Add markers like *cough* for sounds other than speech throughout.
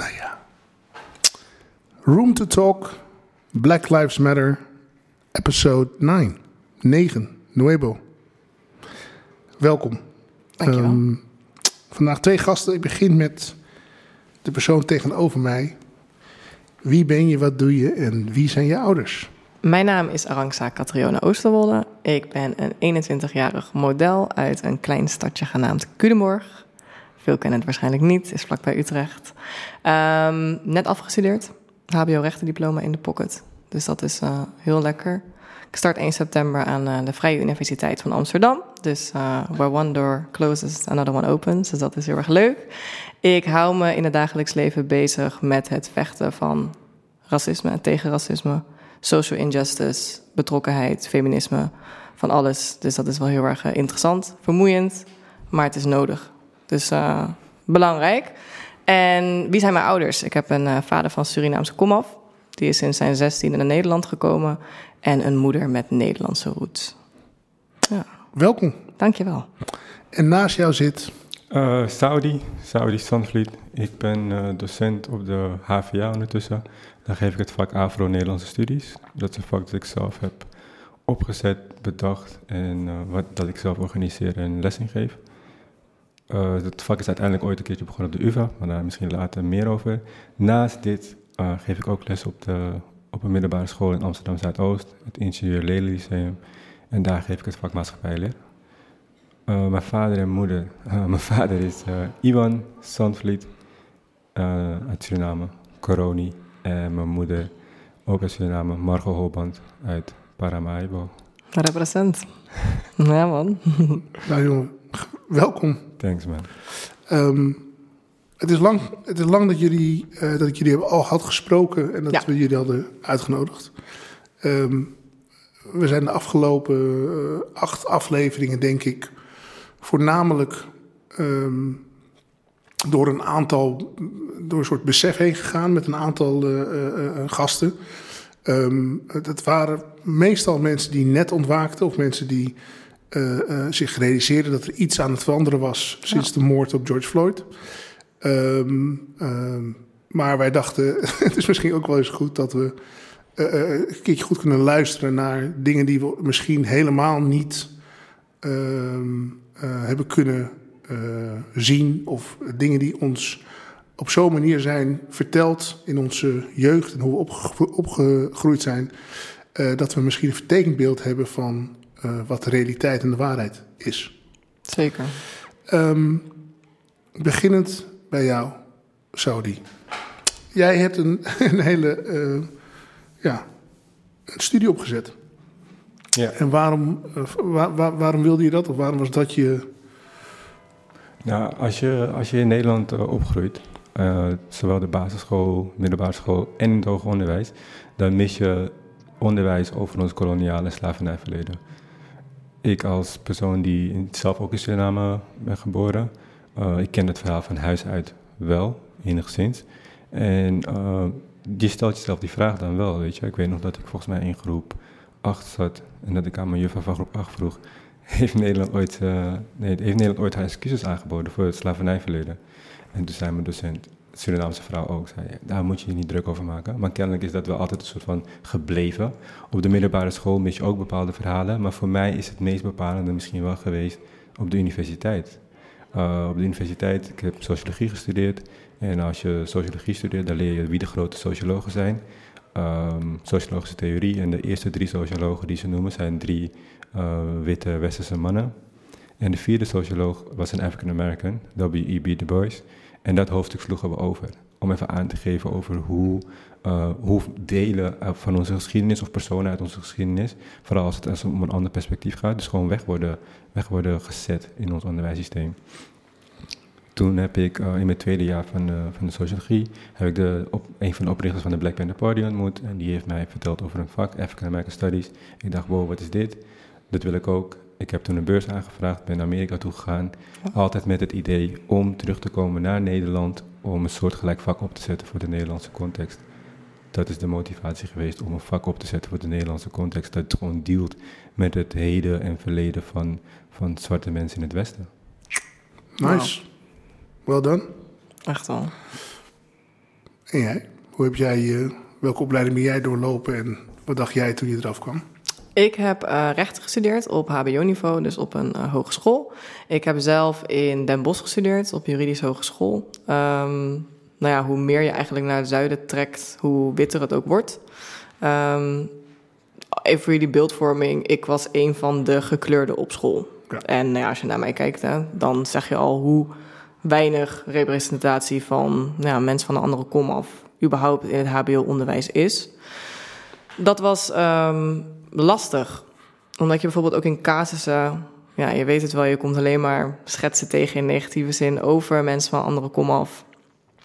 Nou ja. Room to Talk, Black Lives Matter, episode 9. 9, Nuevo. Welkom. Dankjewel. Ehm, vandaag twee gasten. Ik begin met de persoon tegenover mij. Wie ben je, wat doe je en wie zijn je ouders? Mijn naam is Arangsa Catriona Oosterwolde. Ik ben een 21-jarig model uit een klein stadje genaamd Culemborg. Veel kennen het waarschijnlijk niet, is vlakbij Utrecht. Ehm, net afgestudeerd, HBO-rechtendiploma in de pocket. Dus dat is eh, heel lekker. Ik start 1 september aan eh, de Vrije Universiteit van Amsterdam. Dus eh, where one door closes, another one opens. Dus dat is heel erg leuk. Ik hou me in het dagelijks leven bezig met het vechten van racisme en tegen racisme social injustice, betrokkenheid, feminisme, van alles. Dus dat is wel heel erg interessant, vermoeiend, maar het is nodig. Dus eh, belangrijk. En wie zijn mijn ouders? Ik heb een eh, vader van Surinaamse komaf. Die is sinds zijn 16 naar Nederland gekomen. En een moeder met Nederlandse roots. Ja, Welkom. dankjewel. En naast jou zit Eh, Saudi, Saudi Sandvliet. Ik ben eh, docent op de HVA ondertussen. Dan geef ik het vak Afro-Nederlandse Studies. Dat is een vak dat ik zelf heb opgezet, bedacht en eh, wat, dat ik zelf organiseer en lessing geef. Eh het vak is uiteindelijk ooit een keertje begonnen op de UvA, maar daar misschien later meer over. Naast dit eh, geef ik ook les op, de, op een middelbare school in Amsterdam Zuidoost, het Ingenieur Lely Lyceum. En daar geef ik het vak maatschappijleer. Uh, mijn vader en moeder. Uh, *laughs* mijn vader is uh, Iwan Sandvliet uit Suriname, Coroni. En mijn moeder ook uit Suriname, Margot Holband uit Paramaribo. Represent. *laughs* Ja, man. Nou jongen, welkom. Thanks man. Ehm, het, is lang, het is lang dat, jullie, eh, dat ik jullie heb- al had gesproken en dat Ja. we jullie hadden uitgenodigd. Ehm, we zijn de afgelopen eh, acht afleveringen, denk ik, voornamelijk ehm, door een aantal, door een soort besef heen gegaan met een aantal eh, gasten. Ehm, het het waren meestal mensen die net ontwaakten of mensen die eh, eh, zich realiseerden dat er iets aan het veranderen was sinds de moord op George Floyd. Ehm, ehm, maar wij dachten, *laughs* het is misschien ook wel eens goed dat we eh, een keertje goed kunnen luisteren naar dingen die we misschien helemaal niet ehm, eh, hebben kunnen zien. Of dingen die ons op zo'n manier zijn verteld in onze jeugd en hoe we opge- opgegroeid zijn. dat we misschien een vertekend beeld hebben van eh, wat de realiteit en de waarheid is. Zeker. Ehm, beginnend bij jou, Saudi. Jij hebt een, *laughs* een hele eh, ja, een studie opgezet. Ja. En waarom, eh, waar- waar- waarom wilde je dat? Of waarom was dat je... Nou, als je, als je in Nederland opgroeit, eh, zowel de basisschool, middelbare school en het hoger onderwijs, dan mis je onderwijs over ons koloniale slavernijverleden. Ik als persoon die zelf ook in Suriname ben geboren, eh, ik ken het verhaal van huis uit wel, enigszins. En eh, je stelt jezelf die vraag dan wel, weet je. Ik weet nog dat ik volgens mij in groep 8 zat en dat ik aan mijn juffrouw van groep 8 vroeg, *laughs* heeft Nederland ooit, eh, nee, heeft Nederland ooit haar excuses aangeboden voor het slavernijverleden? En toen zei mijn docent, Surinaamse vrouw ook, zei, daar moet je je niet druk over maken. Maar kennelijk is dat wel altijd een soort van gebleven. Op de middelbare school mis je ook bepaalde verhalen, maar voor mij is het meest bepalende misschien wel geweest op de universiteit. Uh, op de universiteit, ik heb sociologie gestudeerd. En als je sociologie studeert, dan leer je wie de grote sociologen zijn. Um, sociologische theorie. En de eerste drie sociologen die ze noemen zijn drie uh, witte westerse mannen. En de vierde socioloog was een African American, W.E.B. Du Bois. En dat hoofdstuk sloegen we over. Om even aan te geven over hoe, uh, hoe delen van onze geschiedenis of personen uit onze geschiedenis, vooral als het om een ander perspectief gaat, dus gewoon weg worden, weg worden gezet in ons onderwijssysteem. Toen heb ik uh, in mijn tweede jaar van de, van de sociologie, heb ik de, op, een van de oprichters van de Black Panther Party ontmoet. En die heeft mij verteld over een vak, African American Studies. Ik dacht, wow, wat is dit? Dat wil ik ook. Ik heb toen een beurs aangevraagd, ben naar Amerika toe gegaan. Altijd met het idee om terug te komen naar Nederland, om een soortgelijk vak op te zetten voor de Nederlandse context. Dat is de motivatie geweest om een vak op te zetten voor de Nederlandse context. Dat gewoon dealt met het heden en verleden van, van zwarte mensen in het Westen. Nice. Well done. Echt wel. En jij? Hoe heb jij, eh, welke opleiding ben jij doorlopen en wat dacht jij toen je eraf kwam? Ik heb uh, rechten gestudeerd op HBO-niveau, dus op een uh, hogeschool. Ik heb zelf in Den Bosch gestudeerd, op juridisch hogeschool. Um, nou ja, hoe meer je eigenlijk naar het zuiden trekt, hoe witter het ook wordt. Um, even voor jullie beeldvorming, ik was een van de gekleurde op school. Ja. En nou ja, als je naar mij kijkt, hè, dan zeg je al hoe weinig representatie van nou ja, mensen van een andere kom af überhaupt in het HBO-onderwijs is. Dat was um, lastig, omdat je bijvoorbeeld ook in casussen, ja, je weet het wel, je komt alleen maar schetsen tegen in negatieve zin over mensen van andere kom af.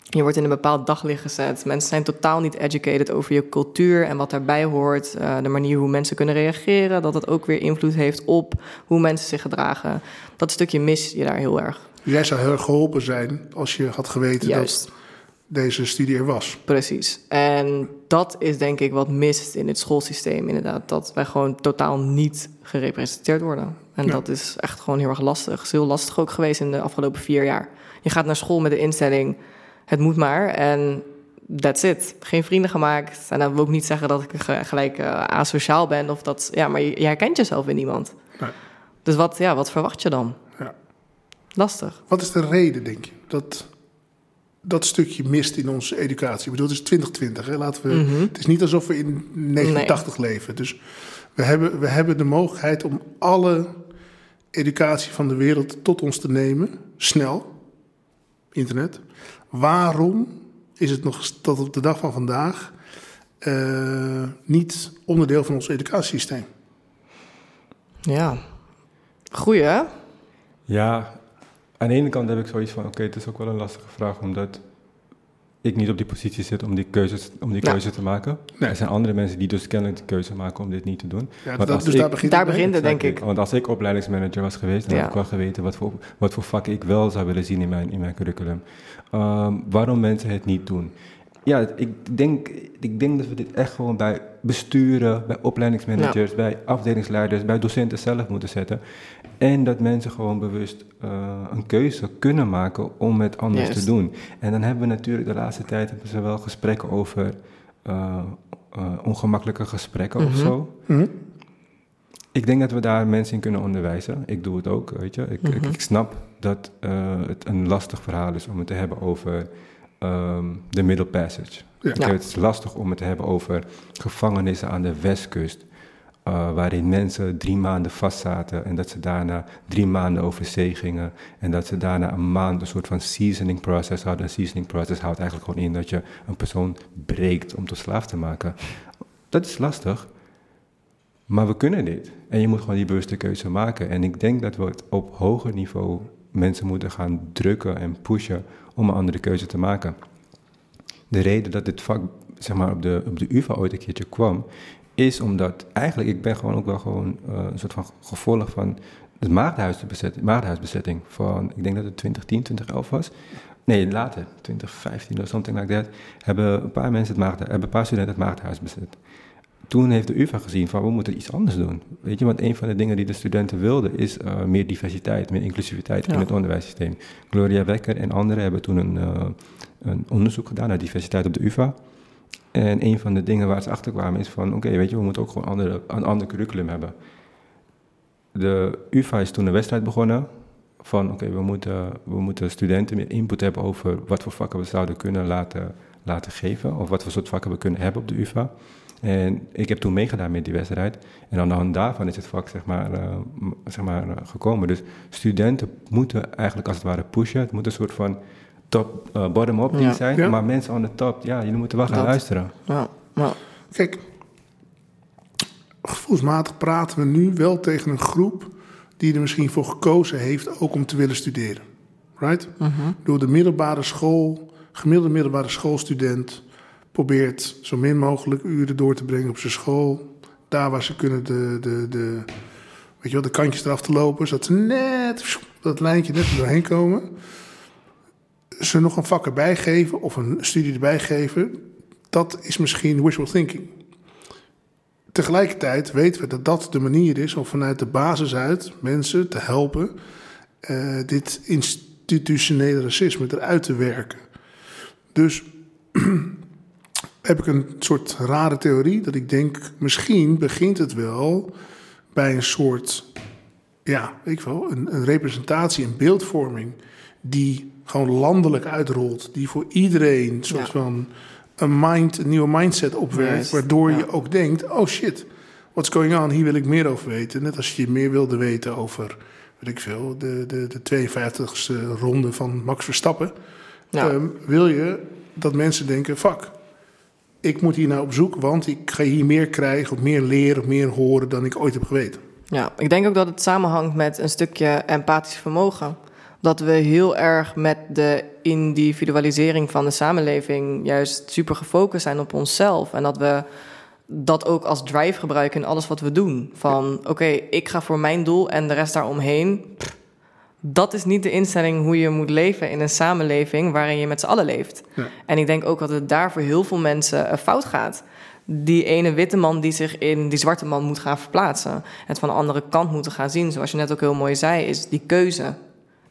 Je wordt in een bepaald daglicht gezet. Mensen zijn totaal niet educated over je cultuur en wat daarbij hoort. Uh, de manier hoe mensen kunnen reageren. Dat het ook weer invloed heeft op hoe mensen zich gedragen. Dat stukje mis je daar heel erg. Jij zou heel erg geholpen zijn als je had geweten Juist. dat deze studie er was. Precies. En dat is denk ik wat mist in het schoolsysteem inderdaad. Dat wij gewoon totaal niet gerepresenteerd worden. En ja. dat is echt gewoon heel erg lastig. Het is heel lastig ook geweest in de afgelopen vier jaar. Je gaat naar school met de instelling het moet maar. En that's it. Geen vrienden gemaakt. En dat wil ook niet zeggen dat ik gelijk uh, asociaal ben. Of dat, ja, maar je, je herkent jezelf in niemand. Nee. Dus wat, ja, wat verwacht je dan? Ja. Lastig. Wat is de reden, denk je, dat dat stukje mist in onze educatie? Ik bedoel, het is 2020, hè? Laten we, mm-hmm. Het is niet alsof we in 1980 nee. leven. Dus we hebben, we hebben de mogelijkheid om alle educatie van de wereld tot ons te nemen. Snel. Internet. Waarom is het nog tot op de dag van vandaag uh, niet onderdeel van ons educatiesysteem? Ja, goeie hè? Ja, aan de ene kant heb ik zoiets van: oké, het is ook wel een lastige vraag, omdat ik niet op die positie zit om die keuze, om die keuze te maken. Nee. Er zijn andere mensen die dus kennelijk de keuze maken om dit niet te doen. Ja, dat, dus ik, daar begint, daar begint het, denk ik. Want als ik opleidingsmanager was geweest, dan ja. had ik wel geweten wat voor, wat voor vakken ik wel zou willen zien in mijn, in mijn curriculum. Um, waarom mensen het niet doen. Ja, ik denk, ik denk dat we dit echt gewoon bij besturen, bij opleidingsmanagers, ja. bij afdelingsleiders, bij docenten zelf moeten zetten. En dat mensen gewoon bewust uh, een keuze kunnen maken om het anders te doen. En dan hebben we natuurlijk de laatste tijd hebben ze wel gesprekken over uh, uh, ongemakkelijke gesprekken mm -hmm. of zo. Mm -hmm. Ik denk dat we daar mensen in kunnen onderwijzen. Ik doe het ook, weet je. Ik, mm -hmm. ik, ik snap dat het een lastig verhaal is om het te hebben over um, de Middle Passage. Ja. Ja. Het is lastig om het te hebben over gevangenissen aan de westkust. Uh, waarin mensen drie maanden vastzaten en dat ze daarna drie maanden over zee gingen. En dat ze daarna een maand een soort van seasoning process hadden. Een seasoning process houdt eigenlijk gewoon in dat je een persoon breekt om tot slaaf te maken. Dat is lastig, maar we kunnen dit. En je moet gewoon die bewuste keuze maken. En ik denk dat we op hoger niveau mensen moeten gaan drukken en pushen om een andere keuze te maken. De reden dat dit vak zeg maar, op, de, op de UvA ooit een keertje kwam, is omdat eigenlijk, ik ben gewoon ook wel gewoon uh, een soort van gevolg van de maagdhuisbezetting, maagdhuisbezetting van, ik denk dat het 2010, 2011 was. Nee, later, 2015 of something like that, hebben een paar mensen het maagd, hebben een paar studenten het maagdhuis bezet toen heeft de UvA gezien van we moeten iets anders doen. Weet je, want een van de dingen die de studenten wilden is uh, meer diversiteit, meer inclusiviteit ja. in het onderwijssysteem. Gloria Wekker en anderen hebben toen een, uh, een, onderzoek gedaan naar diversiteit op de UvA. En een van de dingen waar ze achter kwamen is van oké, weet je, we moeten ook gewoon andere, een ander curriculum hebben. De UvA is toen een wedstrijd begonnen van oké, we, moeten, we moeten studenten meer input hebben over wat voor vakken we zouden kunnen laten, laten geven. Of wat voor soort vakken we kunnen hebben op de UvA. En ik heb toen meegedaan met die wedstrijd. En aan de hand daarvan is het vak zeg maar, uh, zeg maar, uh, gekomen. Dus studenten moeten eigenlijk als het ware pushen. Het moet een soort van top, uh, bottom-up ja. zijn. Ja. Maar mensen aan de top, ja, jullie moeten wel gaan Dat. luisteren. Ja. Kijk, gevoelsmatig praten we nu wel tegen een groep die er misschien voor gekozen heeft ook om te willen studeren. Right? -huh. Door de middelbare school, gemiddelde middelbare schoolstudent probeert zo min mogelijk uren door te brengen op zijn school. Daar waar ze kunnen de, de, de, weet je wel, de kantjes eraf te lopen, zodat ze net dat lijntje net er doorheen komen. Ze nog een vak erbij geven of een studie erbij geven, dat is misschien wishful thinking. Tegelijkertijd weten we dat dat de manier is om vanuit de basis uit mensen te helpen uh, dit institutionele racisme eruit te werken. Dus *clears throat* heb ik een soort rare theorie dat ik denk, misschien begint het wel bij een soort, ja, ik wel, een, een representatie, een beeldvorming die gewoon landelijk uitrolt, die voor iedereen een soort van een, mind, een nieuwe mindset opwerkt, waardoor je ook denkt, oh shit, what's going on, hier wil ik meer over weten. Net als je meer wilde weten over, weet ik veel, de, de, de 52e ronde van Max Verstappen. Ja. Ehm, wil je dat mensen denken: fuck, ik moet hier nou op zoek, want ik ga hier meer krijgen, of meer leren, of meer horen dan ik ooit heb geweten. Ja, ik denk ook dat het samenhangt met een stukje empathisch vermogen. Dat we heel erg met de individualisering van de samenleving juist super gefocust zijn op onszelf. En dat we dat ook als drive gebruiken in alles wat we doen. Van oké, ik ga voor mijn doel en de rest daaromheen. pff, dat is niet de instelling hoe je moet leven in een samenleving waarin je met z'n allen leeft. Ja. En ik denk ook dat het daar voor heel veel mensen eh, fout gaat. Die ene witte man die zich in die zwarte man moet gaan verplaatsen. Het van de andere kant moeten gaan zien. Zoals je net ook heel mooi zei, is die keuze.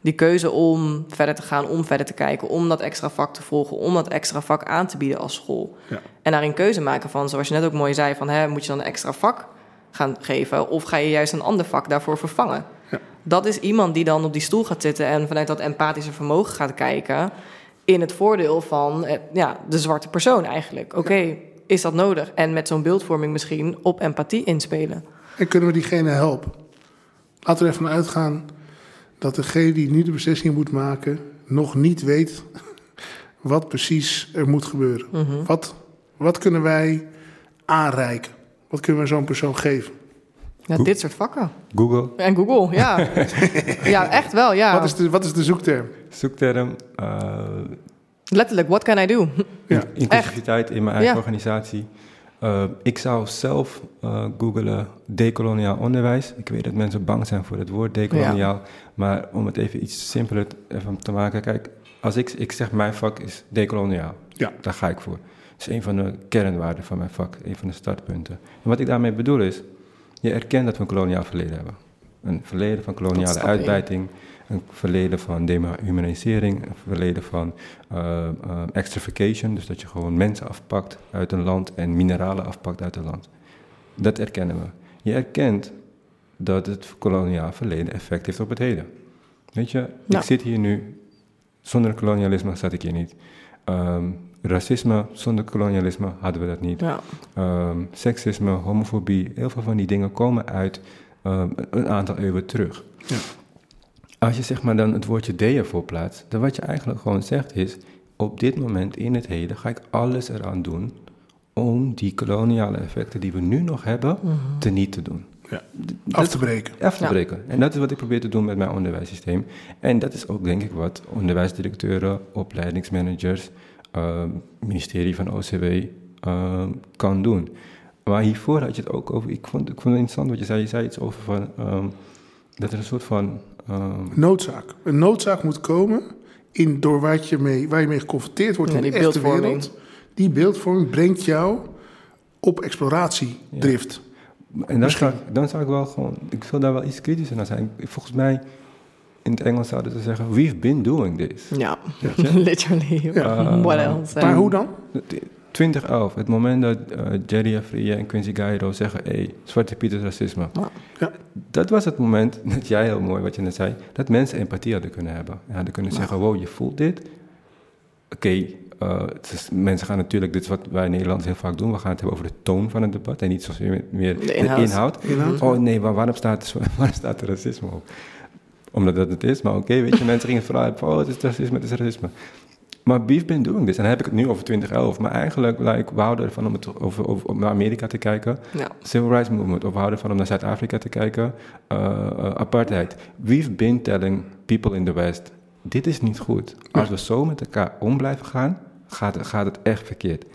Die keuze om verder te gaan, om verder te kijken, om dat extra vak te volgen, om dat extra vak aan te bieden als school. Ja. En daarin keuze maken van, zoals je net ook mooi zei, van hè, moet je dan een extra vak gaan geven of ga je juist een ander vak daarvoor vervangen? Ja. Dat is iemand die dan op die stoel gaat zitten en vanuit dat empathische vermogen gaat kijken in het voordeel van eh, ja, de zwarte persoon eigenlijk. Oké, is dat nodig? En met zo'n beeldvorming misschien op empathie inspelen. En kunnen we diegene helpen? Laten we ervan uitgaan dat degene die nu de beslissing moet maken, nog niet weet wat precies er moet gebeuren. Mhm. Wat, wat kunnen wij aanreiken? Wat kunnen we zo'n persoon geven? Ja, dit soort vakken. Google, En Google, ja. *laughs* ja, echt wel, ja. Wat, is de, wat is de zoekterm? zoekterm, eh, Letterlijk, what can I do? Ja. inclusiviteit in mijn eigen Ja. organisatie. Eh, ik zou zelf eh googelen decoloniaal onderwijs. Ik weet dat mensen bang zijn voor het woord decoloniaal. Maar om het even iets simpeler even te maken. Kijk, als ik, ik zeg mijn vak is decoloniaal. Ja. Daar ga ik voor. Het is een van de kernwaarden van mijn vak. Een van de startpunten. En wat ik daarmee bedoel is... Je erkent dat we een koloniaal verleden hebben. Een verleden van koloniale één. Een verleden van dehumanisering. Een verleden van eh, extrification. Dus dat je gewoon mensen afpakt uit een land en mineralen afpakt uit een land. Dat erkennen we. Je erkent dat het koloniaal verleden effect heeft op het heden. Weet je, Ja. ik zit hier nu, zonder kolonialisme zat ik hier niet. Ehm, racisme, zonder kolonialisme hadden we dat niet. Ja, Ehm, seksisme, homofobie, heel veel van die dingen komen uit ehm, een aantal eeuwen terug. Ja. Als je zeg maar dan het woordje de ervoor plaatst, dan wat je eigenlijk gewoon zegt is, op dit moment in het heden ga ik alles eraan doen om die koloniale effecten die we nu nog hebben, te niet te doen. Ja. Af te breken. af te Ja. breken. En dat is wat ik probeer te doen met mijn onderwijssysteem. En dat is ook denk ik wat onderwijsdirecteuren, opleidingsmanagers, ehm, ministerie van OCW ehm, kan doen. Maar hiervoor had je het ook over, ik vond, ik vond het interessant wat je zei, je zei iets over van, ehm, dat er een soort van, ehm, Noodzaak. Een noodzaak moet komen in, door waar je, mee, waar je mee geconfronteerd wordt Ja, in de echte wereld. Die beeldvorming brengt jou op exploratiedrift. En dan zou, ik- dan zou ik wel gewoon, ik wil daar wel iets kritischer naar zijn. Volgens mij, in het Engels zouden ze zeggen, we've been doing this. ja. *laughs* Literally. Ja. What else? Maar hoe dan? 2011, het moment dat eh, Jerry Afrië en Quincy Gairo zeggen: hé, hey, Zwarte Piet is racisme. Ja. Ja. Dat was het moment, *laughs* dat jij heel mooi wat je net zei, dat mensen empathie hadden kunnen hebben. En hadden kunnen zeggen: wow, je voelt dit. Oké, eh, mensen gaan natuurlijk, dit is wat wij Nederlanders heel vaak doen, we gaan het hebben over de toon van het debat en niet zozeer meer De de inhoud. inhoud. Inhoud? Oh nee, maar waarom staat, *laughs* waarom staat er racisme op? Omdat dat het is, maar oké, weet je, mensen gingen vooral hebben oh, het is racisme, het is racisme. Maar we've been doing this. En dan heb ik het nu over 2011. Maar eigenlijk, like, we houden ervan om, het over, over, om naar Amerika te kijken. Ja. Civil Rights Movement. Of we houden ervan om naar Zuid-Afrika te kijken. Uh, uh, apartheid. We've been telling people in the West... dit is niet goed. Als we zo met elkaar om blijven gaan... gaat, gaat het echt verkeerd.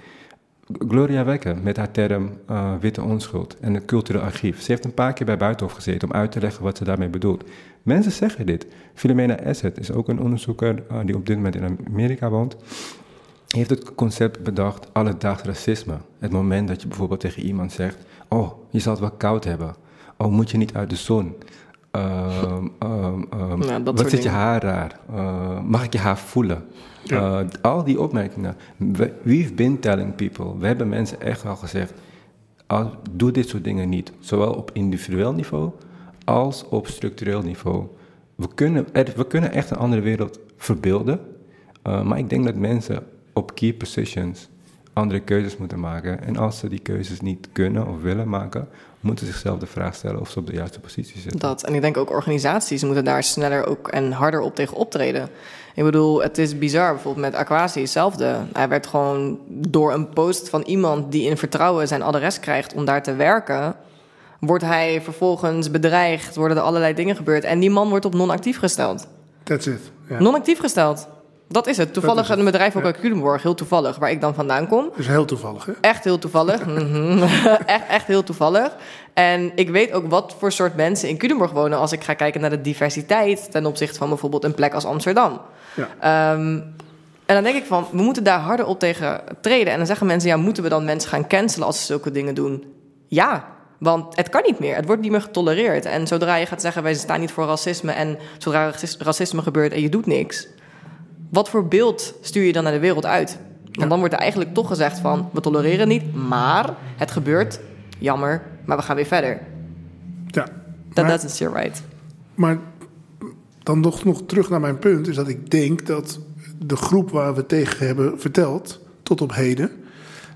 Gloria Wekker met haar term uh, witte onschuld en het cultureel archief. Ze heeft een paar keer bij Buitenhof gezeten om uit te leggen wat ze daarmee bedoelt. Mensen zeggen dit. Philomena Asset is ook een onderzoeker uh, die op dit moment in Amerika woont. Heeft het concept bedacht, alledaags racisme. Het moment dat je bijvoorbeeld tegen iemand zegt: Oh, je zal het wel koud hebben. Oh, moet je niet uit de zon? Ehm, ehm, ehm, Ja, dat wat zit je dingen. haar raar? Eh, mag ik je haar voelen? Ja. Eh, al die opmerkingen. We- We've been telling people. We hebben mensen echt al gezegd, doe dit soort dingen niet. Zowel op individueel niveau als op structureel niveau. We kunnen, er- we kunnen echt een andere wereld verbeelden. eh, maar ik denk dat mensen op key positions andere keuzes moeten maken. En als ze die keuzes niet kunnen of willen maken, moeten ze zichzelf de vraag stellen of ze op de juiste positie zitten. Dat. En ik denk ook organisaties moeten daar sneller ook en harder op tegen optreden. Ik bedoel, het is bizar. Bijvoorbeeld met Aquasi hetzelfde. Hij werd gewoon door een post van iemand die in vertrouwen zijn adres krijgt om daar te werken. Wordt hij vervolgens bedreigd, worden er allerlei dingen gebeurd. En die man wordt op non-actief gesteld. That's it. Ja. Non-actief gesteld. Dat is het. Toevallig Dat is het. een bedrijf ook Ja. uit Culemborg, heel toevallig, waar ik dan vandaan kom. Is heel toevallig, hè? Echt heel toevallig. *laughs* Mhm. *laughs* echt, echt heel toevallig. En ik weet ook wat voor soort mensen in Culemborg wonen als ik ga kijken naar de diversiteit ten opzichte van bijvoorbeeld een plek als Amsterdam. Ja. Ehm, en dan denk ik van, we moeten daar harder op tegen treden. En dan zeggen mensen, ja, moeten we dan mensen gaan cancelen als ze zulke dingen doen? Ja, want het kan niet meer. Het wordt niet meer getolereerd. En zodra je gaat zeggen, wij staan niet voor racisme... en zodra racis- racisme gebeurt en je doet niks... wat voor beeld stuur je dan naar de wereld uit? Want dan wordt er eigenlijk toch gezegd van... we tolereren niet, maar het gebeurt. Jammer, maar we gaan weer verder. ja. That Maar- doesn't sit right. Maar dan nog, nog terug naar mijn punt, is dat ik denk dat de groep waar we tegen hebben verteld, tot op heden,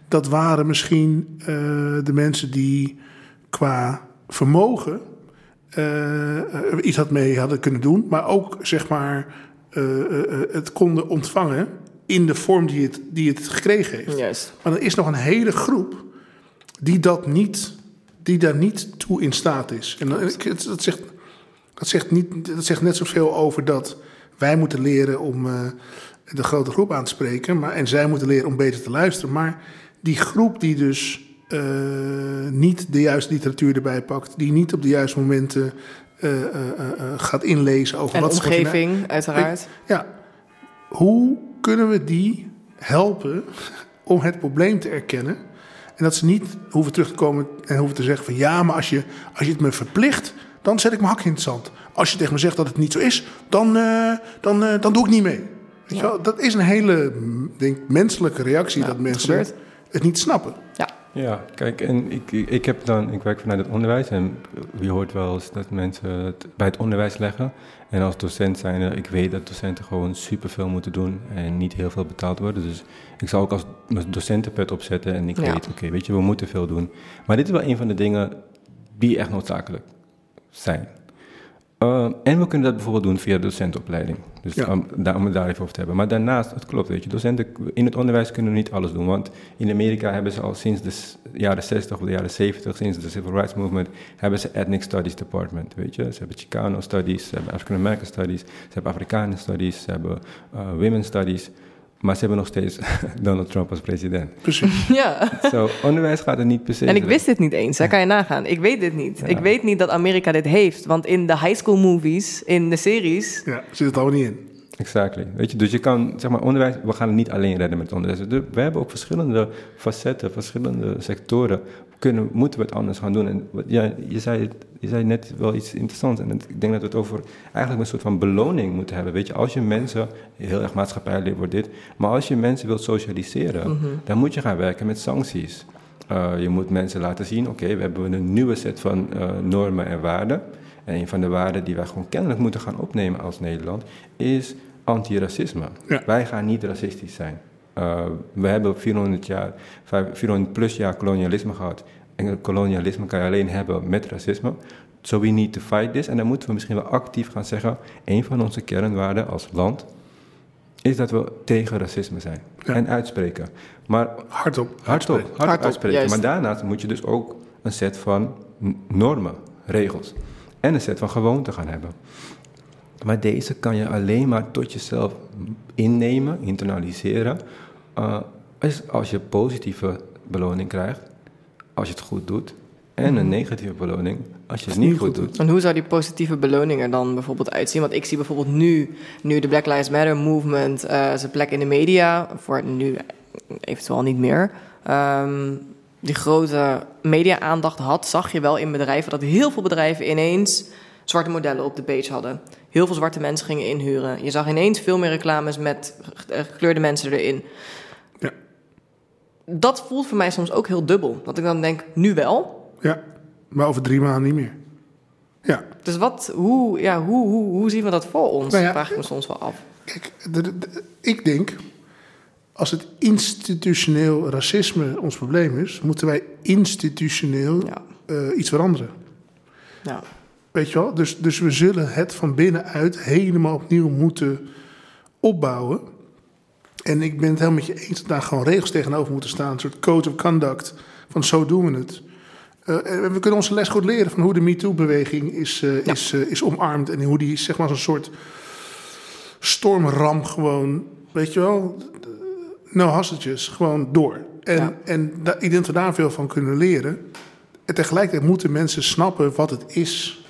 dat waren misschien eh, de mensen die qua vermogen er iets had mee hadden kunnen doen, maar ook zeg maar het konden ontvangen in de vorm die het, die het gekregen heeft. Juist. Maar er is nog een hele groep die, dat niet, die daar niet toe in staat is. En het- dat, zegt, dat, zegt niet, dat zegt net zoveel over dat wij moeten leren om eh, de grote groep aan te spreken. Maar, en zij moeten leren om beter te luisteren. Maar die groep die dus eh, niet de juiste literatuur erbij pakt. Die niet op de juiste momenten eh, eh, eh, eh, gaat inlezen over En wat nou- omgeving, uiteraard. ja, hoe kunnen we die helpen om het probleem te erkennen? En dat ze niet hoeven terug te komen en hoeven te zeggen van ja, maar als je, als je het me verplicht, dan zet ik mijn hak in het zand. Als je tegen me zegt dat het niet zo is, dan, eh, dan, eh, dan doe ik niet mee. Weet je wel? Dat is een hele denk, menselijke reactie Ja, dat het mensen gebeurt. het niet snappen. Ja. Ja, kijk, en ik, ik, heb dan, ik werk vanuit het onderwijs en je hoort wel eens dat mensen het bij het onderwijs leggen. En als docent zijn, ik weet dat docenten gewoon superveel moeten doen en niet heel veel betaald worden. Dus ik zal ook als mijn docentenpet opzetten en ik Ja. weet, oké, weet je, we moeten veel doen. Maar dit is wel een van de dingen die echt noodzakelijk zijn. Uh, en we kunnen dat bijvoorbeeld doen via de docentenopleiding. Dus Ja. om, daar, om het daar even over te hebben. Maar daarnaast, het klopt, weet je, docenten in het onderwijs kunnen niet alles doen. Want in Amerika hebben ze al sinds de jaren 60 of de jaren 70, sinds de Civil Rights Movement, hebben ze Ethnic Studies Department, weet je. Ze hebben Chicano Studies, ze hebben African American Studies, ze hebben Afrikanen Studies, ze hebben uh, Women Studies. Maar ze hebben nog steeds *laughs* Donald Trump als president. Precies. *laughs* ja. Zo, onderwijs gaat er niet per se. En ik wist dit niet eens, daar kan je nagaan. Ik weet dit niet. Ja. Ik weet niet dat Amerika dit heeft. Want in de high school movies, in de series... Ja, zit het allemaal niet in. Exactly. Weet je, dus je kan, zeg maar, onderwijs, we gaan het niet alleen redden met onderwijs. We hebben ook verschillende facetten, verschillende sectoren. Kunnen, moeten we het anders gaan doen? En wat- ja, je, zei, het- je zei net wel iets interessants. En het- ik denk dat we het over eigenlijk een soort van beloning moeten hebben. Weet je, als je mensen, heel erg maatschappijleer wordt dit, maar als je mensen wilt socialiseren, dan moet je gaan werken met sancties. Uh, je moet mensen laten zien, oké, we hebben een nieuwe set van uh, normen en waarden. En een van de waarden die wij gewoon kennelijk moeten gaan opnemen als Nederland is antiracisme. Ja. Wij gaan niet racistisch zijn. Uh, we hebben 400, jaar, 400 plus jaar kolonialisme gehad. En kolonialisme kan je alleen hebben met racisme. So we need to fight this. En dan moeten we misschien wel actief gaan zeggen... een van onze kernwaarden als land... is dat we tegen racisme zijn. Ja. En uitspreken. Maar Hardop. hardop, hardop uitspreken. juist. Maar daarnaast moet je dus ook een set van normen, regels. En een set van gewoonten gaan hebben. Maar deze kan je alleen maar tot jezelf innemen, internaliseren. Uh, als, als je positieve beloning krijgt, als je het goed doet. En een negatieve beloning als je het niet goed doet. En hoe zou die positieve beloning er dan bijvoorbeeld uitzien? Want ik zie bijvoorbeeld nu, nu de Black Lives Matter movement uh, zijn plek in de media, voor nu eventueel niet meer, um, die grote media-aandacht had, zag je wel in bedrijven dat heel veel bedrijven ineens zwarte modellen op de page hadden. Heel veel zwarte mensen gingen inhuren. Je zag ineens veel meer reclames met eh, gekleurde mensen erin. Dat voelt voor mij soms ook heel dubbel. Dat ik dan denk, nu wel. Ja, maar over drie maanden niet meer. Ja, Dus wat, hoe, ja, hoe, hoe, hoe zien we dat voor ons? Nou ja. Vraag ik me soms wel af. kijk, ik denk, als het institutioneel racisme ons probleem is, moeten wij institutioneel Ja. eh, iets veranderen. Ja. Weet je wel? Dus, dus we zullen het van binnenuit helemaal opnieuw moeten opbouwen. En ik ben het helemaal met je eens dat daar gewoon regels tegenover moeten staan. Een soort code of conduct. Van zo doen we het. Eh, we kunnen onze les goed leren van hoe de MeToo-beweging is, eh, Ja. is, eh, is omarmd. En hoe die zeg maar als een soort stormram gewoon, weet je wel, no hostages, gewoon door. En, Ja. en da- ik denk dat we daar veel van kunnen leren. En tegelijkertijd moeten mensen snappen wat het is.